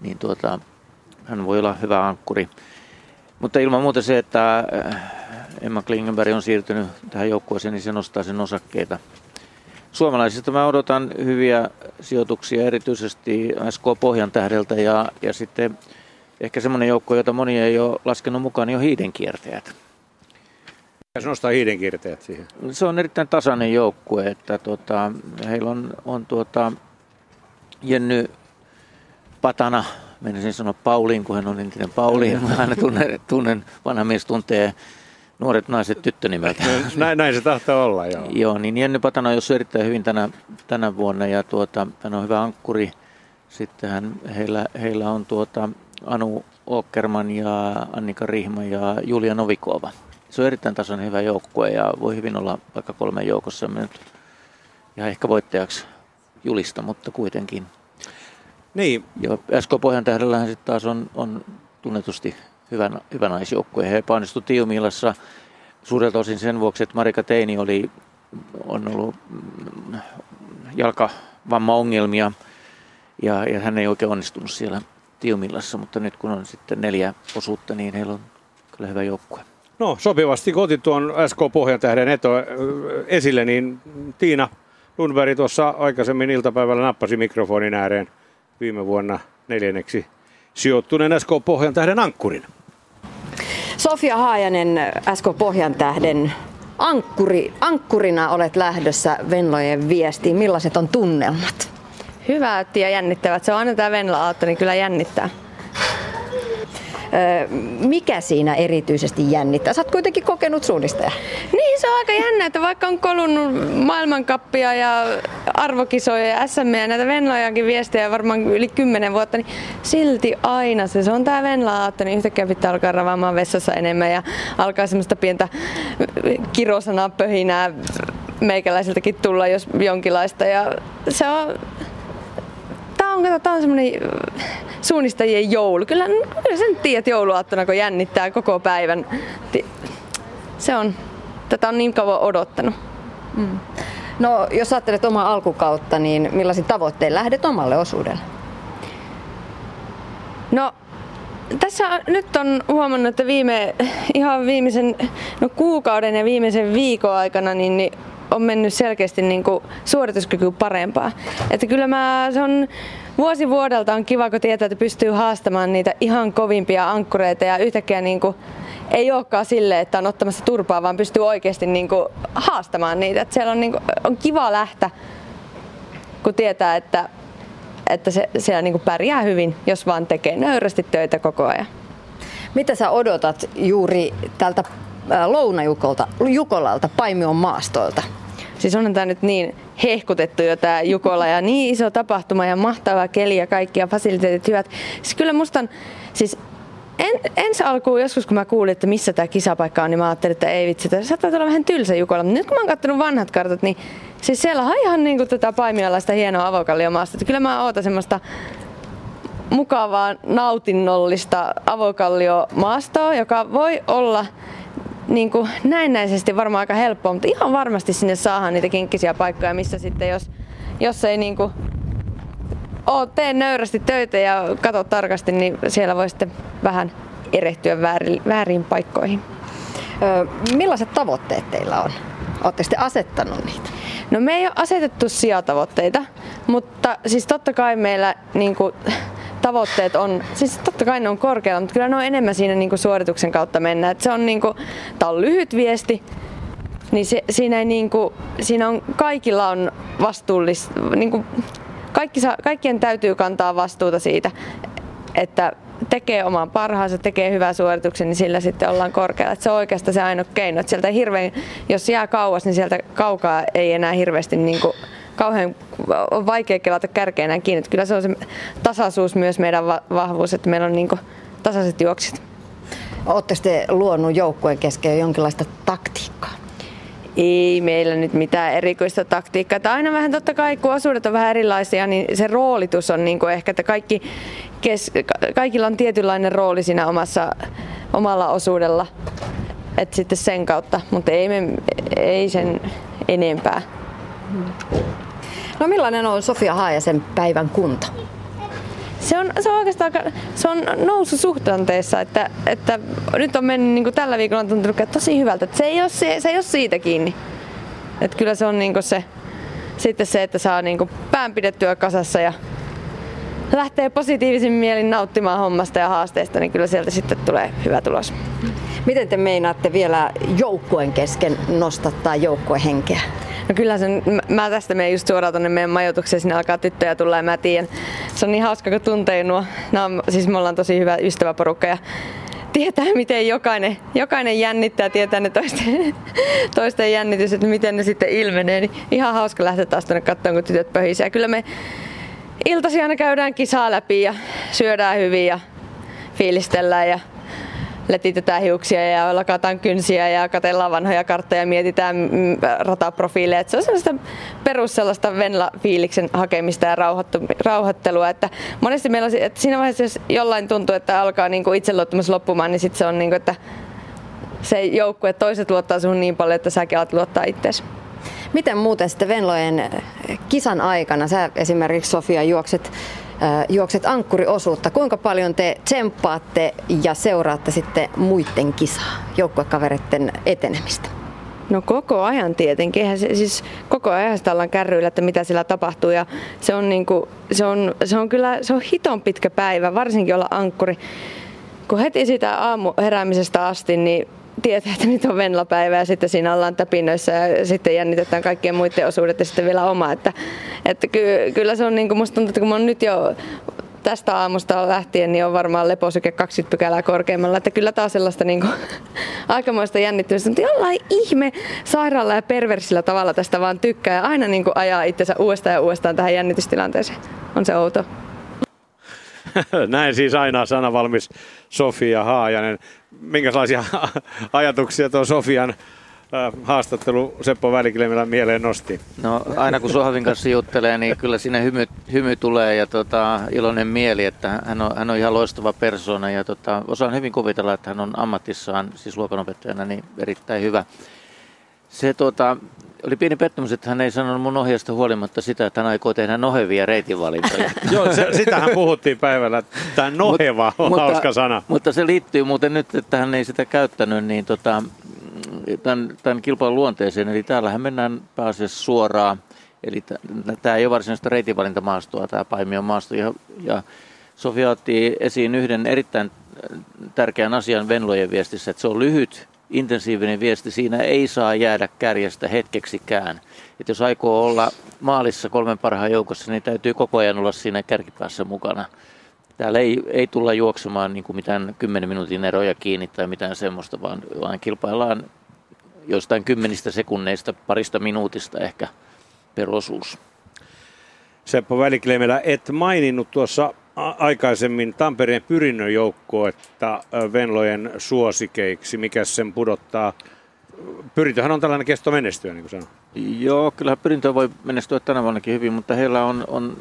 niin tuota, hän voi olla hyvä ankkuri. Mutta ilman muuta se, että Emma Klingenberg on siirtynyt tähän joukkueeseen, niin se nostaa sen osakkeita Suomalaisista mä odotan hyviä sijoituksia, erityisesti SK Pohjan tähdeltä ja, ja sitten ehkä semmoinen joukko, jota moni ei ole laskenut mukaan, niin on hiidenkiertäjät. Se nostaa hiidenkiertäjät siihen? Se on erittäin tasainen joukkue, että tota, heillä on, on tuota, Jenny Patana, menisin sanoa Pauliin, kun hän on entinen Pauliin. Mä aina tunnen, tunnen vanha mies tuntee nuoret naiset tyttönimeltä. näin, näin se tahtoo olla, joo. joo, niin Jenny Patana on erittäin hyvin tänä, tänä vuonna ja tuota, hän on hyvä ankkuri. Sitten hän, heillä, heillä on tuota Anu Åkerman ja Annika Rihma ja Julia Novikova. Se on erittäin tasainen hyvä joukkue ja voi hyvin olla vaikka kolmen joukossa nyt ja ehkä voittajaksi julista, mutta kuitenkin. Niin. Ja SK Pohjan tähdellähän sitten taas on, on tunnetusti hyvä, hyvä naisjoukkue. He epäonnistuivat Tiumilassa suurelta osin sen vuoksi, että Marika Teini oli, on ollut mm, jalkavammaongelmia ja, ja hän ei oikein onnistunut siellä Tiumillassa, mutta nyt kun on sitten neljä osuutta, niin heillä on kyllä hyvä joukkue. No sopivasti kun otit tuon SK Pohjantähden eto esille, niin Tiina Lundberg tuossa aikaisemmin iltapäivällä nappasi mikrofonin ääreen viime vuonna neljänneksi sijoittuneen SK Pohjantähden ankkurin. Sofia Haajanen, SK Pohjan tähden ankkuri, ankkurina olet lähdössä Venlojen viestiin. Millaiset on tunnelmat? Hyvät ja jännittävät. Se on aina tämä Venla Aatto, niin kyllä jännittää. Mikä siinä erityisesti jännittää? Sä oot kuitenkin kokenut suunnistaja. Niin, se on aika jännä, että vaikka on kolunnut maailmankappia ja arvokisoja ja SM ja näitä Venlojakin viestejä varmaan yli kymmenen vuotta, niin silti aina se, se on tää venla niin yhtäkkiä pitää alkaa ravaamaan vessassa enemmän ja alkaa semmoista pientä kirosanaa pöhinää meikäläiseltäkin tulla, jos jonkinlaista. Ja se on, tää on, tää on semmoinen suunnistajien joulu. Kyllä, kyllä sen tiedät jouluaattona, kun jännittää koko päivän. Se on, tätä on niin kauan odottanut. Mm. No, jos ajattelet omaa alkukautta, niin millaisin tavoittein lähdet omalle osuudelle? No, tässä nyt on huomannut, että viime, ihan viimeisen no, kuukauden ja viimeisen viikon aikana niin, niin on mennyt selkeästi niin kuin suorituskyky parempaa. Että kyllä mä, se on vuosi vuodelta on kiva, kun tietää, että pystyy haastamaan niitä ihan kovimpia ankkureita ja yhtäkkiä niin kuin, ei olekaan sille, että on ottamassa turpaa, vaan pystyy oikeasti niin kuin, haastamaan niitä. Että siellä on, niin kuin, on kiva lähteä, kun tietää, että, että se, siellä niin kuin pärjää hyvin, jos vaan tekee nöyrästi töitä koko ajan. Mitä sä odotat juuri tältä Lounajukolta, Jukolalta Paimion maastoilta? Siis on tämä nyt niin hehkutettu jo tämä Jukola ja niin iso tapahtuma ja mahtava keli ja kaikki ja fasiliteetit hyvät. Siis kyllä musta on, siis en, ensi alkuun joskus kun mä kuulin, että missä tämä kisapaikka on, niin mä ajattelin, että ei vitsi, että saattaa olla vähän tylsä Jukola. Mutta nyt kun mä oon katsonut vanhat kartat, niin siis siellä on ihan niin kuin tätä paimialaista hienoa avokalliomaasta. Että kyllä mä ootan semmoista mukavaa, nautinnollista avokallio-maastoa, joka voi olla niin kuin näennäisesti varmaan aika helppoa, mutta ihan varmasti sinne saadaan niitä kinkkisiä paikkoja, missä sitten jos, jos ei niin kuin oo, tee nöyrästi töitä ja katso tarkasti, niin siellä voi sitten vähän erehtyä väärin, väärin paikkoihin. Öö, millaiset tavoitteet teillä on? Oletteko te asettanut niitä? No me ei ole asetettu sijatavoitteita, mutta siis totta kai meillä niin kuin, tavoitteet on, siis totta kai ne on korkealla, mutta kyllä ne on enemmän siinä niin kuin suorituksen kautta mennä. Et se on, niin kuin, tää on lyhyt viesti, niin se, siinä, ei niin kuin, siinä on, kaikilla on vastuullista, niin kuin, kaikki kaikkien täytyy kantaa vastuuta siitä, että tekee oman parhaansa, tekee hyvää suorituksen, niin sillä sitten ollaan korkealla. Et se on oikeastaan se ainoa keino. Et sieltä hirveän, jos jää kauas, niin sieltä kaukaa ei enää hirveästi niin kuin, kauhean on vaikea kelata kärkeenä kiinni. Että kyllä se on se tasaisuus myös meidän vahvuus, että meillä on niin tasaiset juokset. Oletteko te luonut joukkueen kesken jonkinlaista taktiikkaa? Ei meillä nyt mitään erikoista taktiikkaa. Että aina vähän totta kai, kun osuudet on vähän erilaisia, niin se roolitus on niin kuin ehkä, että kaikki kes, kaikilla on tietynlainen rooli siinä omassa, omalla osuudella. Että sitten sen kautta, mutta ei, me, ei sen enempää. No millainen on Sofia Haajasen päivän kunto? Se on, se on oikeastaan se on nousu suhtanteessa, että, että nyt on mennyt niin kuin tällä viikolla on tuntunut tosi hyvältä. Että se, ei ole, se, se ei ole siitä kiinni. Että kyllä se on niin kuin se, sitten se, että saa niin kuin pään pidettyä kasassa ja lähtee positiivisin mielin nauttimaan hommasta ja haasteesta, niin kyllä sieltä sitten tulee hyvä tulos. Miten te meinaatte vielä joukkueen kesken nostattaa joukkuehenkeä? No kyllä sen, mä tästä menen just suoraan tonne meidän majoitukseen, sinne alkaa tyttöjä tulla ja mä tiedän. Se on niin hauska, kun tuntee nuo. No, siis me ollaan tosi hyvä ystäväporukka ja tietää, miten jokainen, jokainen jännittää, tietää ne toisten, toisten jännitys, että miten ne sitten ilmenee. Niin ihan hauska lähteä taas tuonne katsomaan, kun tytöt pöhisee. Kyllä me iltasi aina käydään kisaa läpi ja syödään hyvin ja fiilistellään ja letitetään hiuksia ja lakataan kynsiä ja katellaan vanhoja karttoja ja mietitään mm, rataprofiileja. Se on sellaista perus sellaista Venla-fiiliksen hakemista ja rauhoittelua. Että monesti meillä on, että siinä vaiheessa, jos jollain tuntuu, että alkaa niin kuin itseluottamus loppumaan, niin sitten se on niin kuin, että se joukkue, toiset luottaa sinuun niin paljon, että säkin alat luottaa itseesi. Miten muuten sitten Venlojen kisan aikana, sä esimerkiksi Sofia juokset juokset ankkuriosuutta. Kuinka paljon te tsemppaatte ja seuraatte sitten muiden kisaa, joukkuekavereiden etenemistä? No koko ajan tietenkin. Eihän se, siis koko ajan sitä ollaan kärryillä, että mitä siellä tapahtuu. Ja se on, niinku, se on, se on kyllä se on hiton pitkä päivä, varsinkin olla ankkuri. Kun heti sitä aamu heräämisestä asti, niin tietää, että nyt on Venla-päivä ja sitten siinä ollaan tapinnoissa ja sitten jännitetään kaikkien muiden osuudet ja sitten vielä oma. Että, että ky, kyllä se on niin kuin musta tuntuu, että kun mä oon nyt jo tästä aamusta lähtien niin on varmaan leposyke 20 pykälää korkeammalla. Että kyllä taas sellaista niin kuin, aikamoista jännittymistä, mutta jollain ihme sairaalla ja perversillä tavalla tästä vaan tykkää ja aina niin kuin ajaa itsensä uudestaan ja uudestaan tähän jännitystilanteeseen. On se outo. Näin siis aina sanavalmis Sofia Haajanen. Minkälaisia ajatuksia tuo Sofian haastattelu Seppo Välikilemmillä mieleen nosti? No aina kun Sohavin kanssa juttelee, niin kyllä sinne hymy, hymy tulee ja tota, iloinen mieli, että hän on, hän on ihan loistava persona ja tota, osaan hyvin kuvitella, että hän on ammatissaan, siis luokanopettajana, niin erittäin hyvä. Se tota, oli pieni pettymys, että hän ei sanonut mun ohjeesta huolimatta sitä, että hän aikoo tehdä nohevia reitinvalintoja. Joo, se, sitähän puhuttiin päivällä. Tämä noheva on mutta, hauska sana. Mutta se liittyy muuten nyt, että hän ei sitä käyttänyt, niin tota, tämän, tämän kilpailun luonteeseen. Eli täällähän mennään pääasiassa suoraan. Eli tämä ei ole varsinaista reitinvalintamaastoa, tämä Paimion maasto. Ja, ja Sofia otti esiin yhden erittäin tärkeän asian Venlojen viestissä, että se on lyhyt, intensiivinen viesti. Siinä ei saa jäädä kärjestä hetkeksikään. Että jos aikoo olla maalissa kolmen parhaan joukossa, niin täytyy koko ajan olla siinä kärkipäässä mukana. Täällä ei, ei tulla juoksemaan niin kuin mitään 10 minuutin eroja kiinni tai mitään semmoista, vaan, vaan kilpaillaan jostain kymmenistä sekunneista, parista minuutista ehkä per osuus. Seppo Väliklemelä, et maininnut tuossa aikaisemmin Tampereen pyrinnön joukkoa, Venlojen suosikeiksi. Mikä sen pudottaa? Pyrintöhän on tällainen kesto menestyä, niin kuin sanoin. Joo, kyllä pyrintö voi menestyä tänä vuonnakin hyvin, mutta heillä on, on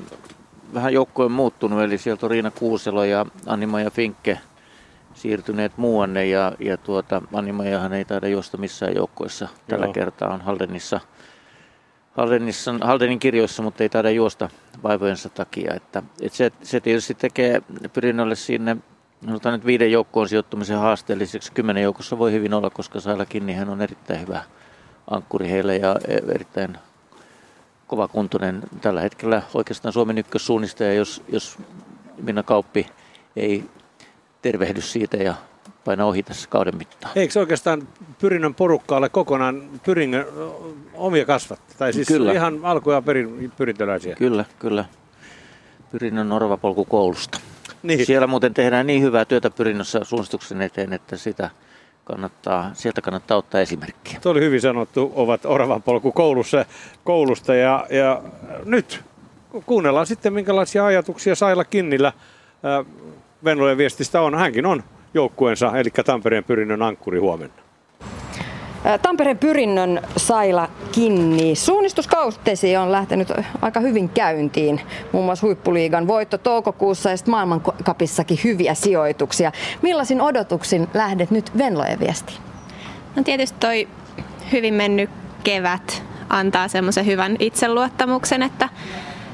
vähän joukkojen muuttunut, eli sieltä on Riina Kuuselo ja Anima ja Finkke siirtyneet muuanne ja, ja tuota, Animajahan ei taida juosta missään joukkoissa. Tällä Joo. kertaa on Haldenissa, Haldenin kirjoissa, mutta ei taida juosta vaivojensa takia. Että, että se, se tietysti tekee pyrinnölle sinne nyt viiden joukkoon sijoittumisen haasteelliseksi. Kymmenen joukossa voi hyvin olla, koska Saila hän on erittäin hyvä ankkuri heille ja erittäin kovakuntoinen tällä hetkellä oikeastaan Suomen ykkössuunnistaja, jos, jos Minna Kauppi ei tervehdy siitä ja paina ohi tässä kauden mittaan. Eikö oikeastaan Pyrinnön porukka ole kokonaan Pyrinnön omia kasvattajia? Tai siis kyllä. ihan alku- ja perin, pyrintöläisiä? Kyllä, kyllä. Pyrinnön Norvapolku koulusta. Niin. Siellä muuten tehdään niin hyvää työtä Pyrinnössä suunnistuksen eteen, että sitä kannattaa, sieltä kannattaa ottaa esimerkkiä. Tuo oli hyvin sanottu, ovat Oravan polku koulussa, koulusta ja, ja nyt kuunnellaan sitten minkälaisia ajatuksia Saila Kinnillä Venlojen viestistä on. Hänkin on joukkueensa, eli Tampereen pyrinnön ankkuri huomenna. Tampereen pyrinnön Saila Kinni. Suunnistuskautesi on lähtenyt aika hyvin käyntiin. Muun muassa huippuliigan voitto toukokuussa ja sitten maailmankapissakin hyviä sijoituksia. Millaisin odotuksin lähdet nyt Venlojen viestiin? No tietysti toi hyvin mennyt kevät antaa semmoisen hyvän itseluottamuksen, että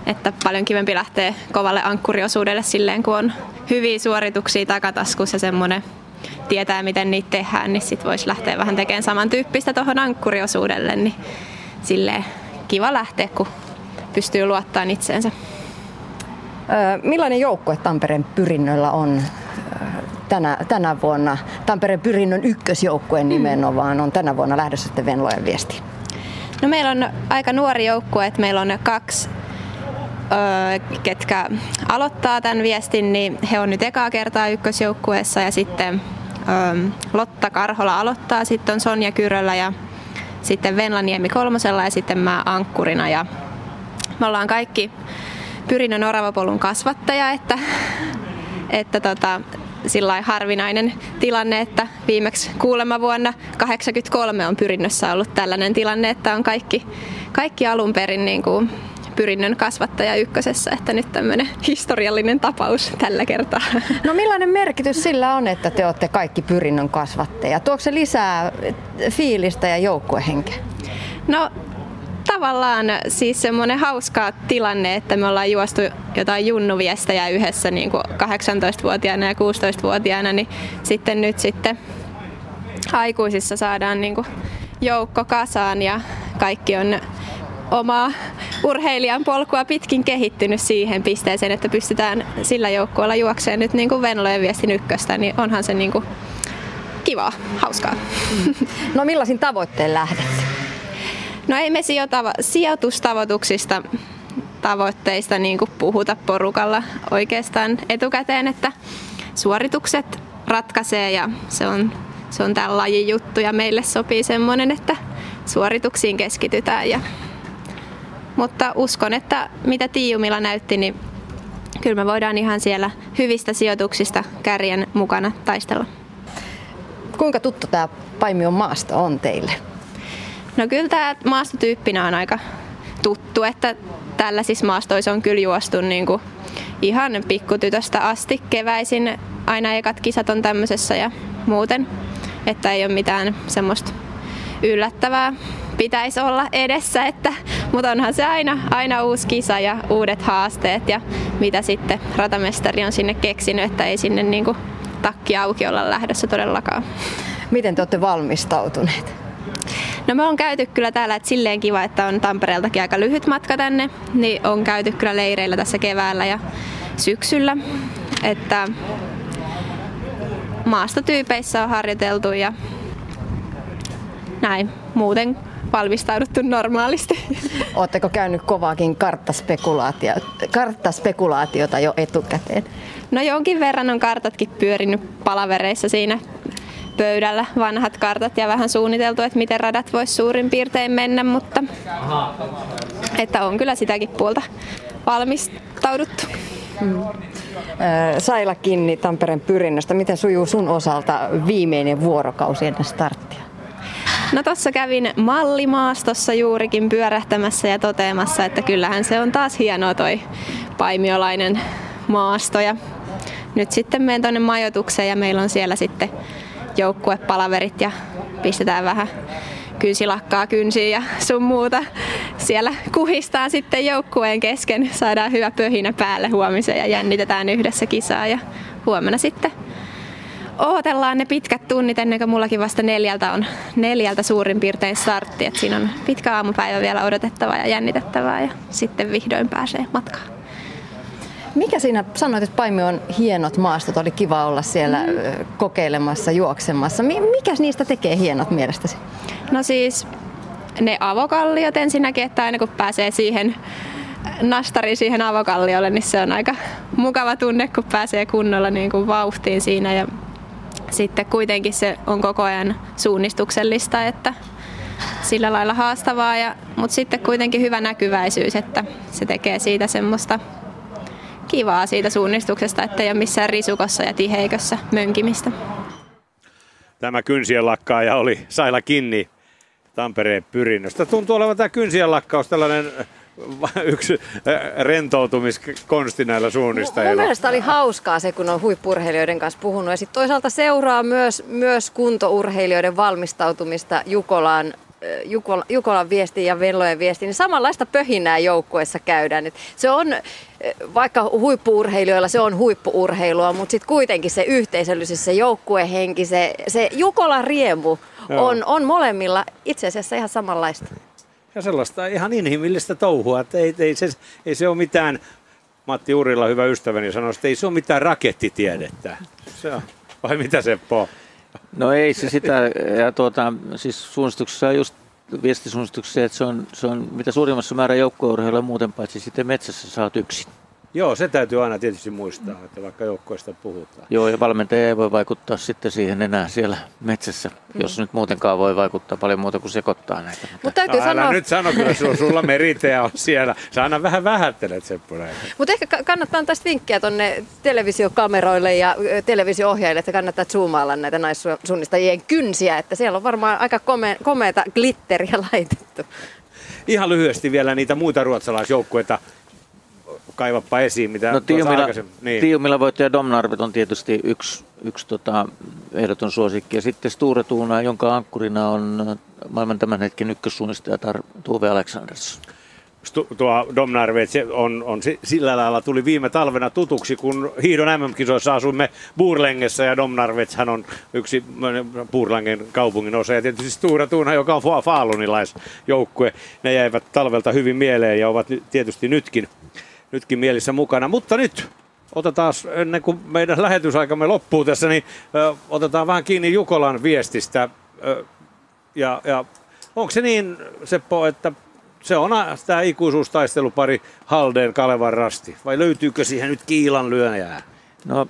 että paljon kivempi lähteä kovalle ankkuriosuudelle silleen, kun on hyviä suorituksia takataskussa ja semmoinen tietää, miten niitä tehdään, niin sitten voisi lähteä vähän tekemään samantyyppistä tuohon ankkuriosuudelle, niin silleen kiva lähteä, kun pystyy luottamaan itseensä. millainen joukkue Tampereen pyrinnöllä on tänä, tänä vuonna? Tampereen pyrinnön ykkösjoukkueen nimenomaan on tänä vuonna lähdössä sitten Venlojen viesti. No meillä on aika nuori joukkue, että meillä on kaksi ketkä aloittaa tämän viestin, niin he on nyt ekaa kertaa ykkösjoukkueessa ja sitten Lotta Karhola aloittaa, sitten on Sonja Kyrölä ja sitten Venla Niemi kolmosella ja sitten mä ankkurina. Ja me ollaan kaikki Pyrinnön Oravapolun kasvattaja, että, että tota, sillä harvinainen tilanne, että viimeksi kuulemma vuonna 1983 on Pyrinnössä ollut tällainen tilanne, että on kaikki, kaikki alun perin niin kuin pyrinnön kasvattaja ykkösessä, että nyt tämmöinen historiallinen tapaus tällä kertaa. No millainen merkitys sillä on, että te olette kaikki pyrinnön kasvattajia? Tuoko se lisää fiilistä ja joukkuehenkeä? No tavallaan siis semmoinen hauska tilanne, että me ollaan juostu jotain junnuviestejä yhdessä niin kuin 18-vuotiaana ja 16-vuotiaana, niin sitten nyt sitten aikuisissa saadaan niin kuin joukko kasaan ja kaikki on omaa urheilijan polkua pitkin kehittynyt siihen pisteeseen, että pystytään sillä joukkueella juokseen nyt niin kuin Venlojen viestin ykköstä, niin onhan se niin kuin kivaa, hauskaa. No millaisin tavoitteen lähdet? No ei me sijoitustavoituksista tavoitteista niin kuin puhuta porukalla oikeastaan etukäteen, että suoritukset ratkaisee ja se on, se on tämän lajin juttu ja meille sopii semmoinen, että suorituksiin keskitytään. Ja, mutta uskon, että mitä Tiiumilla näytti, niin kyllä me voidaan ihan siellä hyvistä sijoituksista kärjen mukana taistella. Kuinka tuttu tämä Paimion maasto on teille? No kyllä tämä maastotyyppinä on aika tuttu, että tällaisissa maastoissa on kyllä juostu niin kuin ihan pikkutytöstä asti keväisin. Aina ekat kisat on tämmöisessä ja muuten, että ei ole mitään semmoista yllättävää pitäisi olla edessä, että, mutta onhan se aina, aina uusi kisa ja uudet haasteet ja mitä sitten ratamestari on sinne keksinyt, että ei sinne niin kuin takki auki olla lähdössä todellakaan. Miten te olette valmistautuneet? No me on käyty kyllä täällä, että silleen kiva, että on Tampereeltakin aika lyhyt matka tänne, niin on käyty kyllä leireillä tässä keväällä ja syksyllä. Että maastotyypeissä on harjoiteltu ja näin muuten valmistauduttu normaalisti. Oletteko käynyt kovaakin karttaspekulaatiota, karttaspekulaatiota jo etukäteen? No jonkin verran on kartatkin pyörinyt palavereissa siinä pöydällä vanhat kartat ja vähän suunniteltu, että miten radat voisi suurin piirtein mennä, mutta että on kyllä sitäkin puolta valmistauduttu. Mm. Saila Kinni Tampereen pyrinnöstä. Miten sujuu sun osalta viimeinen vuorokausi ennen starttia? No tossa kävin mallimaastossa juurikin pyörähtämässä ja toteamassa, että kyllähän se on taas hienoa toi paimiolainen maasto. Ja nyt sitten menen tuonne majoitukseen ja meillä on siellä sitten joukkuepalaverit ja pistetään vähän kynsilakkaa kynsiin ja sun muuta. Siellä kuhistaan sitten joukkueen kesken, saadaan hyvä pöhinä päälle huomiseen ja jännitetään yhdessä kisaa ja huomenna sitten ootellaan ne pitkät tunnit ennen kuin mullakin vasta neljältä on neljältä suurin piirtein startti. Et siinä on pitkä aamupäivä vielä odotettavaa ja jännitettävää ja sitten vihdoin pääsee matkaan. Mikä siinä, sanoit, että Paimi on hienot maastot, oli kiva olla siellä mm. kokeilemassa, juoksemassa. Mikä niistä tekee hienot mielestäsi? No siis ne avokalliot ensinnäkin, että aina kun pääsee siihen nastari siihen avokalliolle, niin se on aika mukava tunne, kun pääsee kunnolla niin kuin vauhtiin siinä. Ja sitten kuitenkin se on koko ajan suunnistuksellista, että sillä lailla haastavaa, ja, mutta sitten kuitenkin hyvä näkyväisyys, että se tekee siitä semmoista kivaa siitä suunnistuksesta, että ei ole missään risukossa ja tiheikössä mönkimistä. Tämä kynsien lakkaaja oli Saila Kinni Tampereen pyrinnöstä. Tuntuu olevan tämä kynsien lakkaus tällainen yksi rentoutumiskonsti näillä suunnistajilla. Mun mielestä oli hauskaa se, kun on huippurheilijoiden kanssa puhunut. Ja sitten toisaalta seuraa myös, myös kuntourheilijoiden valmistautumista Jukolaan Jukolan, Jukolan viesti ja Vellojen viesti, niin samanlaista pöhinää joukkueessa käydään. Et se on, vaikka huippuurheilijoilla se on huippuurheilua, mutta sitten kuitenkin se yhteisöllisyys, se joukkuehenki, se, se Jukolan riemu on, on molemmilla itse asiassa ihan samanlaista. Ja sellaista ihan inhimillistä touhua, että ei, ei, se, ei se ole mitään, Matti Urilla hyvä ystäväni sanoi, että ei se ole mitään rakettitiedettä. Se on, vai mitä Seppo? No ei se sitä, ja tuota, siis suunnistuksessa just viestisuunnistuksessa, että se on, se on mitä suurimmassa määrä joukkueurheilua muuten paitsi sitten metsässä saat yksin. Joo, se täytyy aina tietysti muistaa, että vaikka joukkoista puhutaan. Joo, ja valmentaja ei voi vaikuttaa sitten siihen enää siellä metsässä, mm. jos nyt muutenkaan voi vaikuttaa paljon muuta kuin sekoittaa näitä. Mutta täytyy no, sanoa... nyt sano, kyllä sulla meriteä on siellä. Sä aina vähän vähättelet Seppo Mutta ehkä kannattaa antaa vinkkiä tuonne televisiokameroille ja televisio-ohjaajille, että kannattaa zoomailla näitä naissuunnistajien kynsiä, että siellä on varmaan aika kome- komeata glitteriä laitettu. Ihan lyhyesti vielä niitä muita ruotsalaisjoukkueita kaivappa esiin, mitä no, Tiumilla, niin. Tiumilla voittaja Domnarvet on tietysti yksi, yksi tota, ehdoton suosikki. Ja sitten Sture Tuuna, jonka ankkurina on maailman tämän hetken ykkössuunnistaja Tuve Aleksanders. Tuo Domnarvet se on, on sillä lailla tuli viime talvena tutuksi, kun hiidon MM-kisoissa asuimme Burlengessa ja hän on yksi Burlangen kaupungin osa ja tietysti Sture Tuuna, joka on faalunilaisjoukkue. Ne jäivät talvelta hyvin mieleen ja ovat tietysti nytkin nytkin mielissä mukana. Mutta nyt otetaan, ennen kuin meidän lähetysaikamme loppuu tässä, niin ö, otetaan vähän kiinni Jukolan viestistä. Ö, ja, ja onko se niin, Seppo, että se on tämä ikuisuustaistelupari Halden Kalevan rasti. Vai löytyykö siihen nyt kiilan lyöjää? No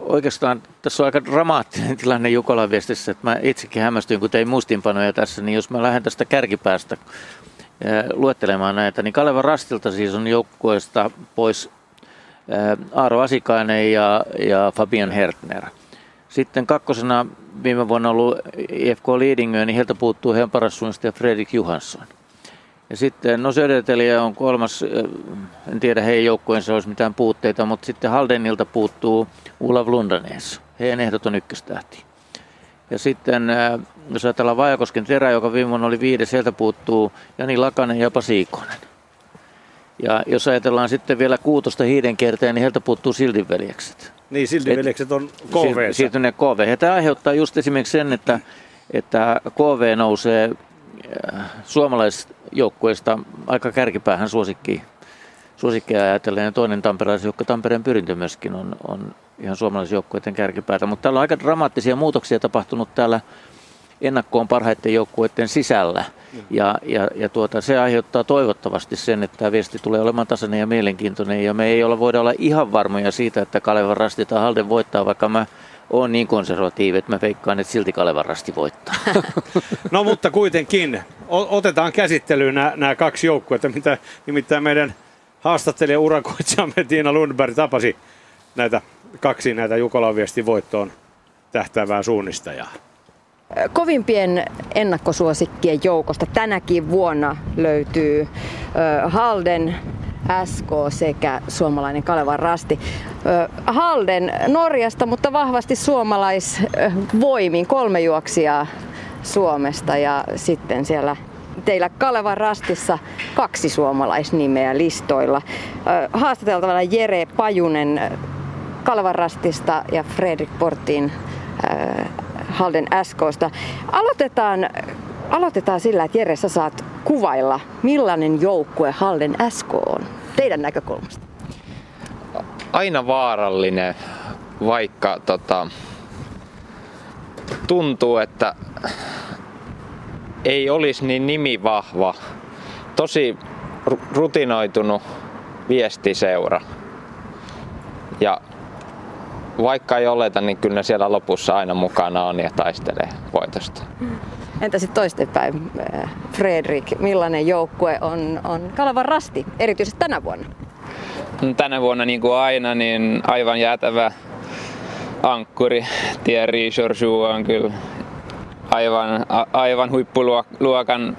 oikeastaan tässä on aika dramaattinen tilanne Jukolan viestissä, että mä itsekin hämmästyin, kun tein muistinpanoja tässä, niin jos mä lähden tästä kärkipäästä luettelemaan näitä, niin Kalevan rastilta siis on joukkueesta pois Aaro Asikainen ja, ja Fabian Hertner. Sitten kakkosena viime vuonna ollut IFK Lidingö, niin heiltä puuttuu heidän paras suunnistaja Fredrik Johansson. Ja sitten no Söderteliä on kolmas, en tiedä heidän joukkueensa olisi mitään puutteita, mutta sitten Haldenilta puuttuu Olav Lundanes, heidän ehdoton ykköstähti. Ja sitten jos ajatellaan Vajakosken terä, joka viime vuonna oli viides, sieltä puuttuu Jani Lakanen ja Pasiikonen. Ja jos ajatellaan sitten vielä kuutosta hiidenkerteen, niin heiltä puuttuu Sildinveljekset. Niin, Sildinveljekset on KV. Siirtyneet KV. Ja tämä aiheuttaa just esimerkiksi sen, että, että KV nousee äh, suomalaisjoukkueesta aika kärkipäähän suosikkiin suosikkia ajatellen. Ja toinen tamperelaisjoukko, Tampereen pyrintö myöskin on, on ihan suomalaisjoukkueiden kärkipäätä. Mutta täällä on aika dramaattisia muutoksia tapahtunut täällä ennakkoon parhaiten joukkueiden sisällä. Ja, ja, ja tuota, se aiheuttaa toivottavasti sen, että tämä viesti tulee olemaan tasainen ja mielenkiintoinen. Ja me ei olla, voida olla ihan varmoja siitä, että Kalevan rasti tai Halden voittaa, vaikka mä oon niin konservatiivi, että mä veikkaan, että silti Kalevan rasti voittaa. no mutta kuitenkin, otetaan käsittelyyn nämä, nämä kaksi joukkuetta, mitä nimittäin meidän haastattelija urakoitsijamme Tiina Lundberg tapasi näitä kaksi näitä Jukolan viestin voittoon tähtäävää suunnistajaa. Kovimpien ennakkosuosikkien joukosta tänäkin vuonna löytyy Halden SK sekä suomalainen Kalevan Rasti. Halden Norjasta, mutta vahvasti suomalaisvoimin kolme juoksijaa Suomesta ja sitten siellä teillä Kalevan Rastissa kaksi suomalaisnimeä listoilla. Haastateltavana Jere Pajunen Kalevan Rastista ja Fredrik Portin Halden SKsta. Aloitetaan, aloitetaan sillä, että Jere, sä saat kuvailla, millainen joukkue Halden SK on teidän näkökulmasta. Aina vaarallinen, vaikka tota, tuntuu, että ei olisi niin nimivahva. Tosi rutinoitunut viestiseura. Ja vaikka ei oleta, niin kyllä ne siellä lopussa aina mukana on ja taistelee voitosta. Entä sitten toistepäin, äh, Fredrik, millainen joukkue on, on Kalevan rasti, erityisesti tänä vuonna? No, tänä vuonna niin kuin aina, niin aivan jäätävä ankkuri. Thierry Georgiou on kyllä aivan, a, aivan huippuluokan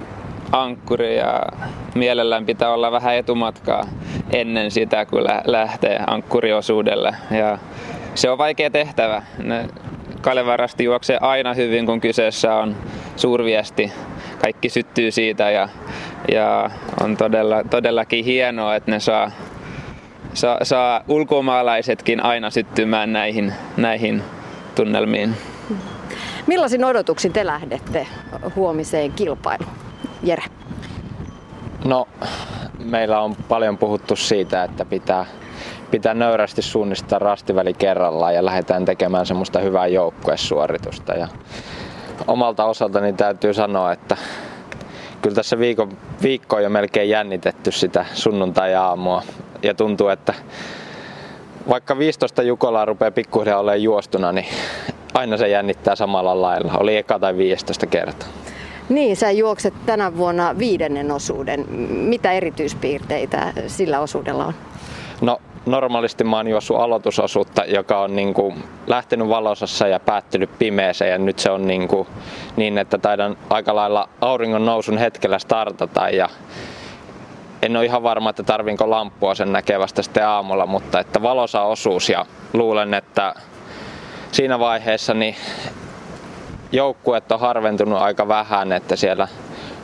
ankkuri ja mielellään pitää olla vähän etumatkaa ennen sitä, kun lähtee ankkuriosuudelle. Ja se on vaikea tehtävä. Ne Kalevarasti juoksee aina hyvin, kun kyseessä on suurviesti. Kaikki syttyy siitä ja, ja on todella, todellakin hienoa, että ne saa, saa, saa ulkomaalaisetkin aina syttymään näihin, näihin tunnelmiin. Millaisin odotuksin te lähdette huomiseen kilpailuun? Jere. No, meillä on paljon puhuttu siitä, että pitää pitää nöyrästi suunnistaa rastiväli kerrallaan ja lähdetään tekemään semmoista hyvää joukkuesuoritusta. Ja omalta osaltani täytyy sanoa, että kyllä tässä viikon, viikko on jo melkein jännitetty sitä sunnuntai-aamua. Ja tuntuu, että vaikka 15 Jukolaa rupeaa pikkuhiljaa olemaan juostuna, niin aina se jännittää samalla lailla. Oli eka tai 15 kertaa. Niin, sä juokset tänä vuonna viidennen osuuden. Mitä erityispiirteitä sillä osuudella on? No normaalisti mä oon juossut aloitusosuutta, joka on niin kuin lähtenyt valosassa ja päättynyt pimeeseen ja nyt se on niin, kuin niin että taidan aika lailla auringon nousun hetkellä startata. Ja en ole ihan varma, että tarvinko lamppua sen näkevästä sitten aamulla, mutta että valosa osuus. Ja luulen, että siinä vaiheessa niin joukkuet on harventunut aika vähän, että siellä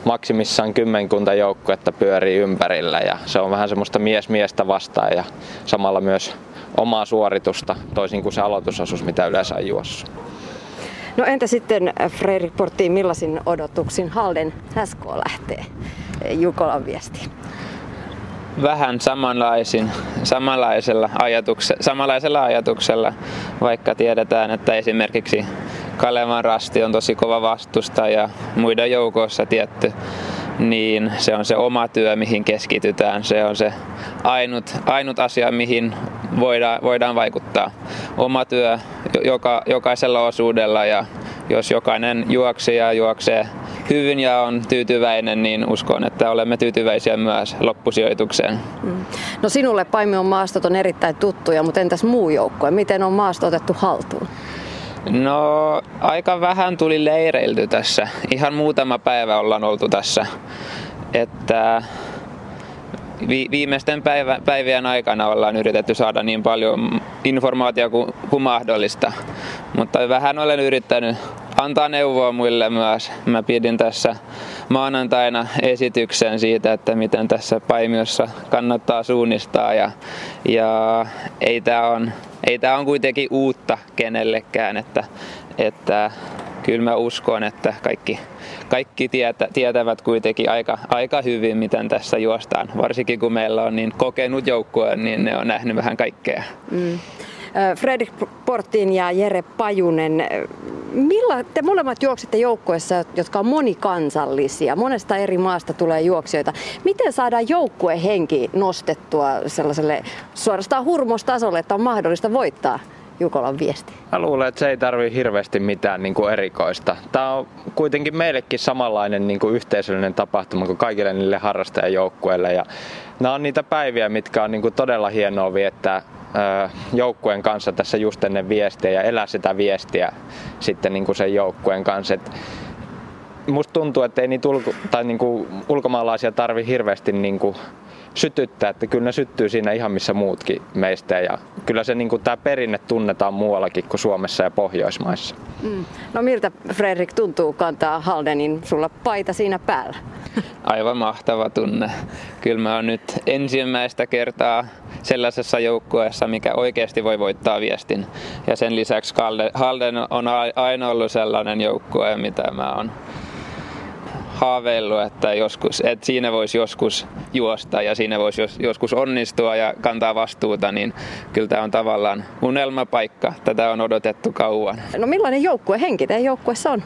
maksimissaan kymmenkunta joukkuetta pyörii ympärillä ja se on vähän semmoista mies miestä vastaan ja samalla myös omaa suoritusta toisin kuin se aloitusosuus, mitä yleensä on juossut. No entä sitten Fredrik Porttiin, millaisin odotuksin Halden SK lähtee Jukolan viestiin? Vähän samanlaisin, samanlaisella, ajatukse, samanlaisella ajatuksella, vaikka tiedetään, että esimerkiksi Kalevan rasti on tosi kova vastusta ja muiden joukossa tietty niin se on se oma työ, mihin keskitytään. Se on se ainut, ainut asia, mihin voidaan, voidaan vaikuttaa. Oma työ joka, jokaisella osuudella ja jos jokainen juoksija juoksee hyvin ja on tyytyväinen, niin uskon, että olemme tyytyväisiä myös loppusijoitukseen. Mm. No sinulle Paimion maastot on erittäin tuttuja, mutta entäs muu joukkue? Miten on maasto otettu haltuun? No aika vähän tuli leireilty tässä. Ihan muutama päivä ollaan oltu tässä. Että vi- viimeisten päivä, päivien aikana ollaan yritetty saada niin paljon informaatiota kuin, kuin mahdollista. Mutta vähän olen yrittänyt antaa neuvoa muille myös. Mä pidin tässä maanantaina esityksen siitä, että miten tässä paimiossa kannattaa suunnistaa ja, ja ei tämä on, ei tää on kuitenkin uutta kenellekään, että, että kyllä mä uskon, että kaikki, kaikki tietä, tietävät kuitenkin aika, aika hyvin, miten tässä juostaan. Varsinkin kun meillä on niin kokenut joukkue, niin ne on nähnyt vähän kaikkea. Mm. Fredrik Portin ja Jere Pajunen, millä te molemmat juoksitte joukkueessa, jotka on monikansallisia, monesta eri maasta tulee juoksijoita. Miten saadaan joukkuehenki nostettua sellaiselle suorastaan hurmostasolle, että on mahdollista voittaa Jukolan viesti? Mä luulen, että se ei tarvi hirveästi mitään niin kuin erikoista. Tämä on kuitenkin meillekin samanlainen niin kuin yhteisöllinen tapahtuma kuin kaikille niille harrastajajoukkueille. Ja nämä on niitä päiviä, mitkä on niin kuin todella hienoa viettää joukkueen kanssa tässä just ennen viestiä ja elää sitä viestiä sitten niin kuin sen joukkueen kanssa. Et musta tuntuu, että ei niitä ulko- tai niin kuin ulkomaalaisia tarvi hirveästi niin kuin sytyttää, että kyllä ne syttyy siinä ihan missä muutkin meistä ja kyllä se niin kuin, tämä perinne tunnetaan muuallakin kuin Suomessa ja Pohjoismaissa. Mm. No miltä Fredrik tuntuu kantaa Haldenin sulla paita siinä päällä? Aivan mahtava tunne. Kyllä mä oon nyt ensimmäistä kertaa sellaisessa joukkueessa, mikä oikeasti voi voittaa viestin. Ja sen lisäksi Halden on aina ollut sellainen joukkue, mitä mä oon haaveillut, että, joskus, että siinä voisi joskus juosta ja siinä voisi jos, joskus onnistua ja kantaa vastuuta, niin kyllä tämä on tavallaan unelmapaikka. Tätä on odotettu kauan. No millainen joukkue henki teidän joukkueessa on?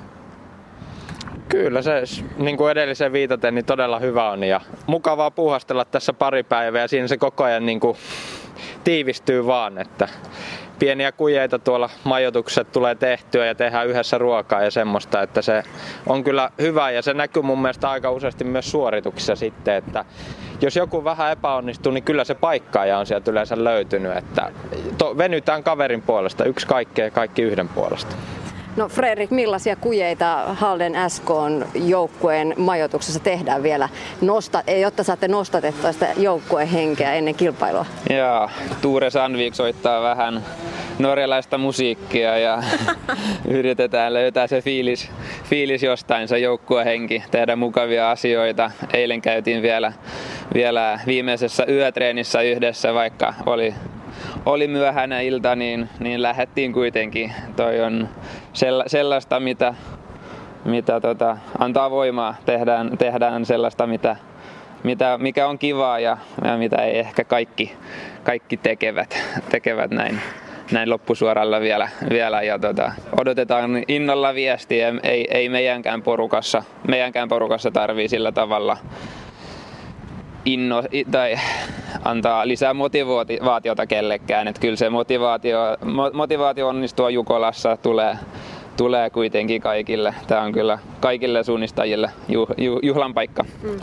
Kyllä se, niin kuin edelliseen viitaten, niin todella hyvä on ja mukavaa puhastella tässä pari päivää ja siinä se koko ajan niin kuin tiivistyy vaan, että pieniä kujeita tuolla majoituksessa tulee tehtyä ja tehdään yhdessä ruokaa ja semmoista, että se on kyllä hyvä ja se näkyy mun mielestä aika useasti myös suorituksissa sitten, että jos joku vähän epäonnistuu, niin kyllä se paikkaaja on sieltä yleensä löytynyt, että to, venytään kaverin puolesta, yksi kaikkea kaikki yhden puolesta. No Fredrik, millaisia kujeita Halden SK joukkueen majoituksessa tehdään vielä, nosta, jotta saatte nostatettua sitä joukkueen henkeä ennen kilpailua? Joo, Tuure Sandvik soittaa vähän norjalaista musiikkia ja yritetään löytää se fiilis, fiilis jostain, se joukkuehenki, tehdä mukavia asioita. Eilen käytiin vielä, vielä viimeisessä yötreenissä yhdessä, vaikka oli oli myöhäinen ilta, niin, niin lähdettiin kuitenkin. Toi on sellaista, mitä, mitä tota, antaa voimaa. Tehdään, tehdään sellaista, mitä, mitä, mikä on kivaa ja, ja mitä ei ehkä kaikki, kaikki tekevät, tekevät näin näin loppusuoralla vielä, vielä ja tota, odotetaan innolla viestiä. Ei, ei meidänkään porukassa, meidänkään porukassa tarvii sillä tavalla inno, tai antaa lisää motivaatiota kellekään. Että kyllä se motivaatio, motivaatio onnistua Jukolassa tulee, tulee kuitenkin kaikille. Tämä on kyllä kaikille suunnistajille juhlan paikka. Mm.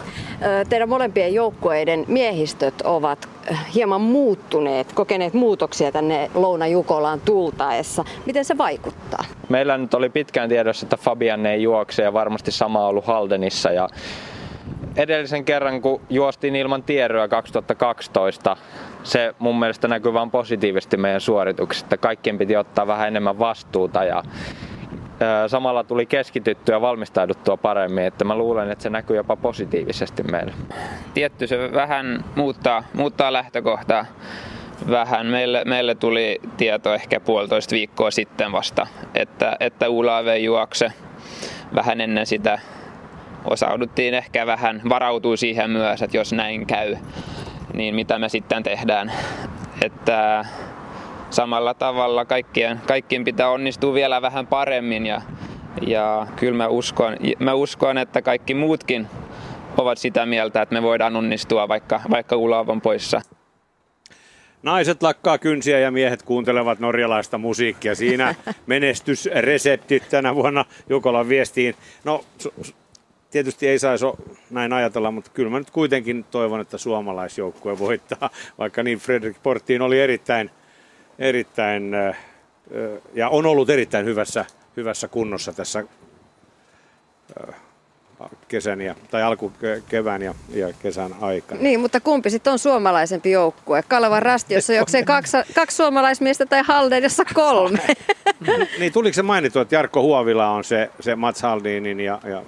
Teidän molempien joukkueiden miehistöt ovat hieman muuttuneet, kokeneet muutoksia tänne Louna Jukolaan tultaessa. Miten se vaikuttaa? Meillä nyt oli pitkään tiedossa, että Fabian ei juokse ja varmasti sama ollut Haldenissa. Ja edellisen kerran, kun juostiin ilman tiedoa 2012, se mun mielestä näkyy vain positiivisesti meidän suorituksista. Kaikkien piti ottaa vähän enemmän vastuuta ja samalla tuli keskityttyä ja valmistauduttua paremmin, että mä luulen, että se näkyy jopa positiivisesti meille. Tietty se vähän muuttaa, muuttaa lähtökohtaa vähän. Meille, meille tuli tieto ehkä puolitoista viikkoa sitten vasta, että, että ULAV juokse vähän ennen sitä osauduttiin ehkä vähän varautua siihen myös, että jos näin käy, niin mitä me sitten tehdään. Että samalla tavalla kaikkien, kaikkien pitää onnistua vielä vähän paremmin ja, ja kyllä mä uskon, mä uskon, että kaikki muutkin ovat sitä mieltä, että me voidaan onnistua, vaikka, vaikka Ulav on poissa. Naiset lakkaa kynsiä ja miehet kuuntelevat norjalaista musiikkia. Siinä menestysreseptit tänä vuonna Jukolan viestiin. No, tietysti ei saisi näin ajatella, mutta kyllä mä nyt kuitenkin toivon, että suomalaisjoukkue voittaa, vaikka niin Fredrik Porttiin oli erittäin, erittäin ja on ollut erittäin hyvässä, hyvässä kunnossa tässä kesän ja, tai alkukevään ja, ja kesän aikana. Niin, mutta kumpi sitten on suomalaisempi joukkue? Kalevan Rastiossa jokseen kaksi, kaksi suomalaismiestä tai Haldinissa kolme. niin, tuliko se mainittu, että Jarkko Huovila on se, se Mats Haldinin ja, ja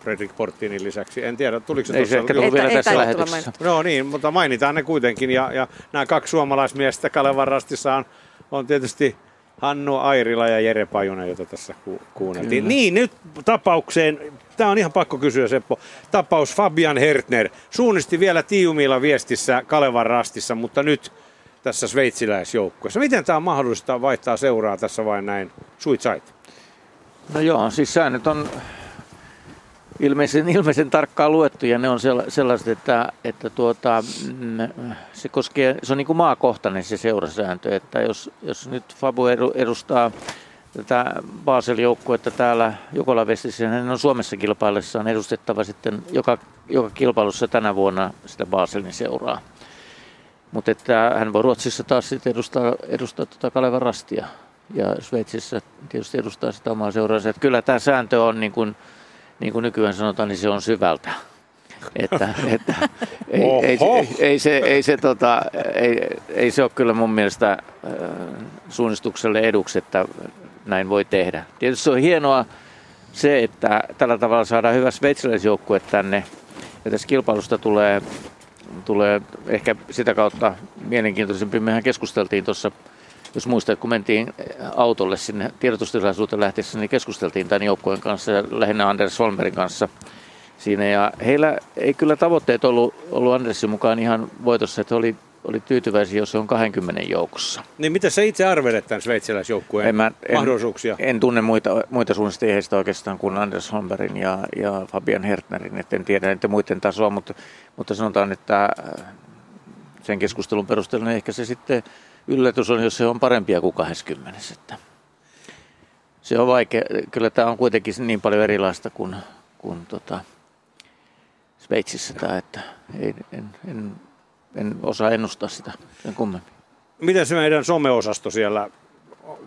Fredrik Portinin lisäksi. En tiedä, tuliko se Ei se ehkä tullut vielä tässä lähetyksessä. No niin, mutta mainitaan ne kuitenkin. Ja, ja nämä kaksi suomalaismiestä Kalevan Rastissa on, on tietysti Hannu Airila ja Jere Pajunen, jota tässä ku- kuunneltiin. Kyllä. Niin, nyt tapaukseen, tämä on ihan pakko kysyä Seppo, tapaus Fabian Hertner suunnisti vielä Tiumilla viestissä Kalevan rastissa, mutta nyt tässä sveitsiläisjoukkueessa. Miten tämä on mahdollista vaihtaa seuraa tässä vain näin suitsait? No joo, siis säännöt on ilmeisen, ilmeisen tarkkaan luettu ja ne on sellaiset, että, että tuota, mm, se, koskee, se on niin kuin maakohtainen se seurasääntö, että jos, jos nyt Fabu edustaa tätä Basel-joukkuetta täällä Jukolavestissä, niin hän on Suomessa kilpaillessaan edustettava sitten joka, joka kilpailussa tänä vuonna sitä Baselin seuraa. Mutta että hän voi Ruotsissa taas sitten edustaa, edustaa tuota Kalevan Rastia ja Sveitsissä tietysti edustaa sitä omaa seuraansa. Että kyllä tämä sääntö on niin kuin, niin kuin nykyään sanotaan, niin se on syvältä. Että, että ei, ei, ei, ei, se, ei, se, tota, ei, ei se ole kyllä mun mielestä äh, suunnistukselle eduksi, että näin voi tehdä. Tietysti se on hienoa se, että tällä tavalla saadaan hyvä sveitsiläisjoukkue tänne. Ja tässä kilpailusta tulee, tulee ehkä sitä kautta mielenkiintoisempi. Mehän keskusteltiin tuossa jos muistat, kun mentiin autolle sinne tiedotustilaisuuteen lähtiessä, niin keskusteltiin tämän joukkueen kanssa ja lähinnä Anders Holmerin kanssa siinä. Ja heillä ei kyllä tavoitteet ollut, ollut Andersin mukaan ihan voitossa, että oli, oli tyytyväisiä, jos se on 20 joukossa. Niin mitä sä itse arvelet tämän sveitsiläisjoukkueen en mä, en, mahdollisuuksia? En tunne muita, muita suunnistajia oikeastaan kuin Anders Holmerin ja, ja Fabian Hertnerin, että en tiedä niiden muiden tasoa, mutta, mutta sanotaan, että äh, sen keskustelun perusteella niin ehkä se sitten yllätys on, jos se on parempia kuin 20. Että se on vaikea. Kyllä tämä on kuitenkin niin paljon erilaista kuin, kuin tota Sveitsissä tämä, että ei, en, en, en osaa ennustaa sitä sen kummemmin. Miten se meidän someosasto siellä,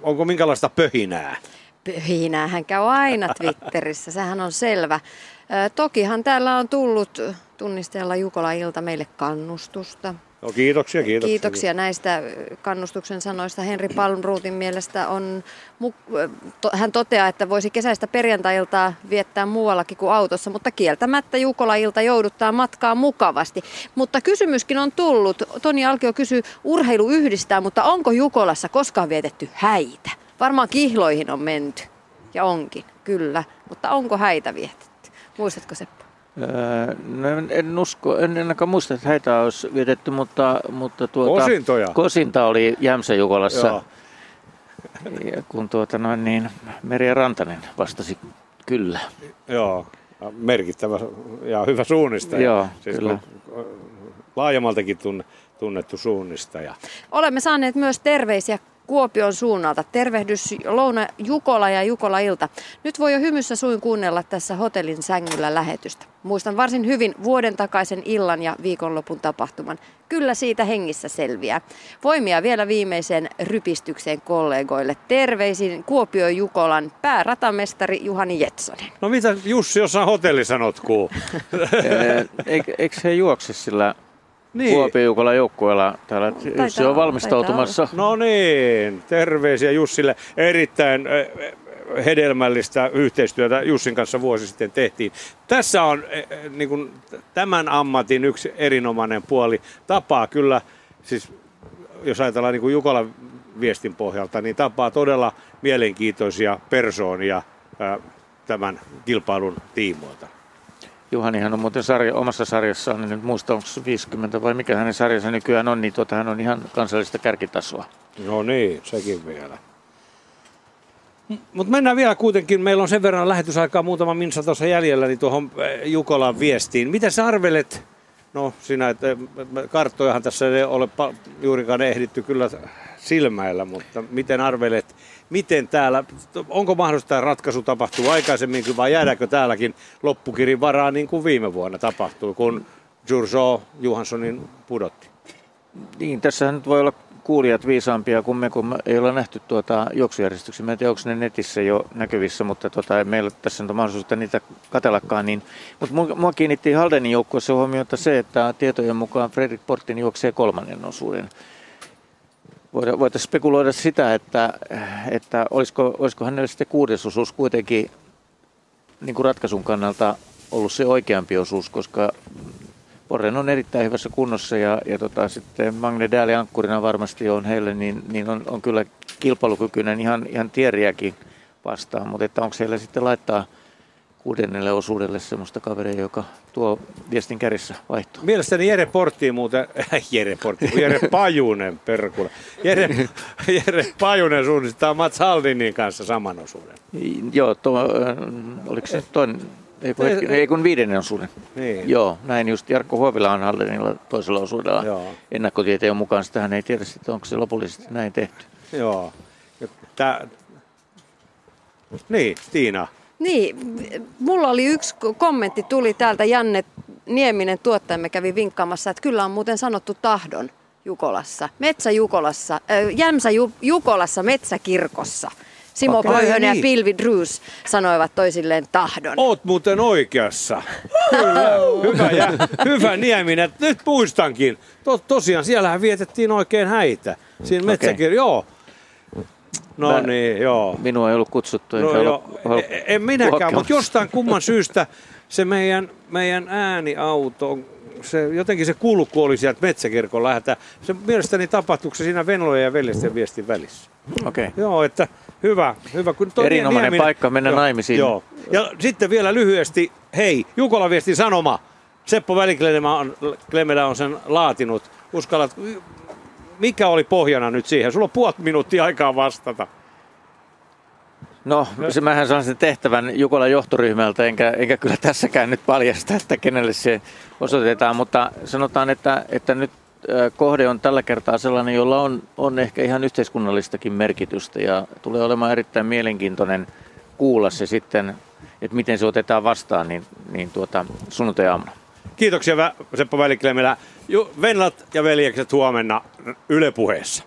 onko minkälaista pöhinää? Pöhinäähän käy aina Twitterissä, sehän on selvä. Tokihan täällä on tullut tunnisteella Jukola Ilta meille kannustusta. No, kiitoksia, kiitoksia. Kiitoksia näistä kannustuksen sanoista. Henri Palmruutin mielestä on, hän toteaa, että voisi kesäistä perjantailtaa viettää muuallakin kuin autossa, mutta kieltämättä Jukola-ilta jouduttaa matkaa mukavasti. Mutta kysymyskin on tullut. Toni Alkio kysyy, urheilu yhdistää, mutta onko Jukolassa koskaan vietetty häitä? Varmaan kihloihin on menty. Ja onkin, kyllä. Mutta onko häitä vietetty? Muistatko Seppo? No, en usko, en ainakaan muista, että heitä olisi vietetty, mutta, mutta tuota, Kosintoja. Kosinta oli Jämsä-Jukolassa. Joo. Ja kun tuota noin, niin Merja Rantanen vastasi kyllä. Joo, merkittävä ja hyvä suunnistaja. Joo, siis kyllä. Laajemmaltakin tunnettu suunnistaja. Olemme saaneet myös terveisiä Kuopion suunnalta. Tervehdys Louna Jukola ja Jukola Ilta. Nyt voi jo hymyssä suin kuunnella tässä hotellin sängyllä lähetystä. Muistan varsin hyvin vuoden takaisen illan ja viikonlopun tapahtuman. Kyllä siitä hengissä selviää. Voimia vielä viimeiseen rypistykseen kollegoille. Terveisin Kuopio Jukolan pääratamestari Juhani Jetsonen. No mitä Jussi jossain hotellissa notkuu? Eikö he juokse sillä niin. Kuopiojukolla joukkueella täällä. Taitaa, Jussi on valmistautumassa. No niin, terveisiä Jussille. Erittäin hedelmällistä yhteistyötä Jussin kanssa vuosi sitten tehtiin. Tässä on niin kuin, tämän ammatin yksi erinomainen puoli. Tapaa kyllä, siis jos ajatellaan niin kuin Jukola viestin pohjalta, niin tapaa todella mielenkiintoisia persoonia tämän kilpailun tiimoilta. Juhanihan on muuten sarja, omassa sarjassaan, niin nyt muista onko 50 vai mikä hänen sarjansa nykyään on, niin tuota, hän on ihan kansallista kärkitasoa. No niin, sekin vielä. Mutta mennään vielä kuitenkin, meillä on sen verran lähetysaikaa muutama minsa tuossa jäljellä, niin tuohon eh, Jukolan viestiin. Mitä sä arvelet, no sinä, että eh, karttojahan tässä ei ole juurikaan ehditty kyllä silmäillä, mutta miten arvelet, miten täällä, onko mahdollista, että ratkaisu tapahtuu aikaisemmin vai jäädäänkö täälläkin loppukirin varaa niin kuin viime vuonna tapahtui, kun Jurso Johanssonin pudotti? Niin, tässä nyt voi olla kuulijat viisaampia kuin me, kun me ei olla nähty tuota juoksujärjestyksiä. Mä en tiedä, onko ne netissä jo näkyvissä, mutta tuota, meillä tässä on mahdollisuutta niitä katellakaan. Niin. Mutta mua, mua kiinnitti Haldenin joukkueessa huomiota se, että tietojen mukaan Fredrik Portin juoksee kolmannen osuuden. Voitaisiin spekuloida sitä, että, että olisiko, olisiko hänelle sitten kuudes osuus kuitenkin niin kuin ratkaisun kannalta ollut se oikeampi osuus, koska Porren on erittäin hyvässä kunnossa ja, ja tota, sitten Magne Dääli ankkurina varmasti on heille, niin, niin on, on, kyllä kilpailukykyinen ihan, ihan tieriäkin vastaan, mutta että onko siellä sitten laittaa kuudennelle osuudelle semmoista kaveria, joka tuo viestin kärjessä vaihtoa. Mielestäni Jere Portti muuten, äh, Jere Portti, Jere Pajunen perkula. Jere, Jere Pajunen suunnistaa Mats Haldinin kanssa saman osuuden. Joo, tuo, äh, oliko se toinen, ei kun, hetki, ei kun viidennen osuuden. Niin. Joo, näin just. Jarkko Huovila on Haldenilla toisella osuudella. Joo. Ennakkotieteen mukaan hän ei tiedä sitten, onko se lopullisesti näin tehty. Joo. Tää... Niin, Tiina. Niin, mulla oli yksi kommentti, tuli täältä Janne Nieminen tuottajamme kävi vinkkaamassa, että kyllä on muuten sanottu tahdon Jukolassa, Metsä Jukolassa, äh, Jämsä Jukolassa Metsäkirkossa. Simo okay, Pöyhönen niin. ja Pilvi Drews sanoivat toisilleen tahdon. Oot muuten oikeassa. Kyllä, hyvä, ja, hyvä Nieminen. Nyt muistankin. To, tosiaan, siellähän vietettiin oikein häitä. Siinä metsäkir... Okay. Joo. No Mä, niin, joo. Minua ei ollut kutsuttu. No, joo. Ollut, e- en minäkään, mutta jostain kumman syystä se meidän, meidän ääniauto, se, jotenkin se kulku oli sieltä metsäkirkon lähdetään. Se mielestäni tapahtuuko se siinä Venlojen ja veljesten viestin välissä. Okei. Okay. Joo, että hyvä. hyvä kun Erinomainen Nieminen, paikka mennä joo, naimisiin. Joo. Ja sitten vielä lyhyesti, hei, Jukola viestin sanoma. Seppo Väliklemelä on, on sen laatinut. Uskallat, mikä oli pohjana nyt siihen? Sulla on puoli minuuttia aikaa vastata. No, se mähän saan sen tehtävän Jukolan johtoryhmältä, enkä, enkä kyllä tässäkään nyt paljasta, että kenelle se osoitetaan, mutta sanotaan, että, että nyt kohde on tällä kertaa sellainen, jolla on, on ehkä ihan yhteiskunnallistakin merkitystä ja tulee olemaan erittäin mielenkiintoinen kuulla se sitten, että miten se otetaan vastaan niin, niin tuota, sunnuntai-aamuna. Kiitoksia Seppo Väliklemelä. Venlat ja veljekset huomenna Yle puheessa.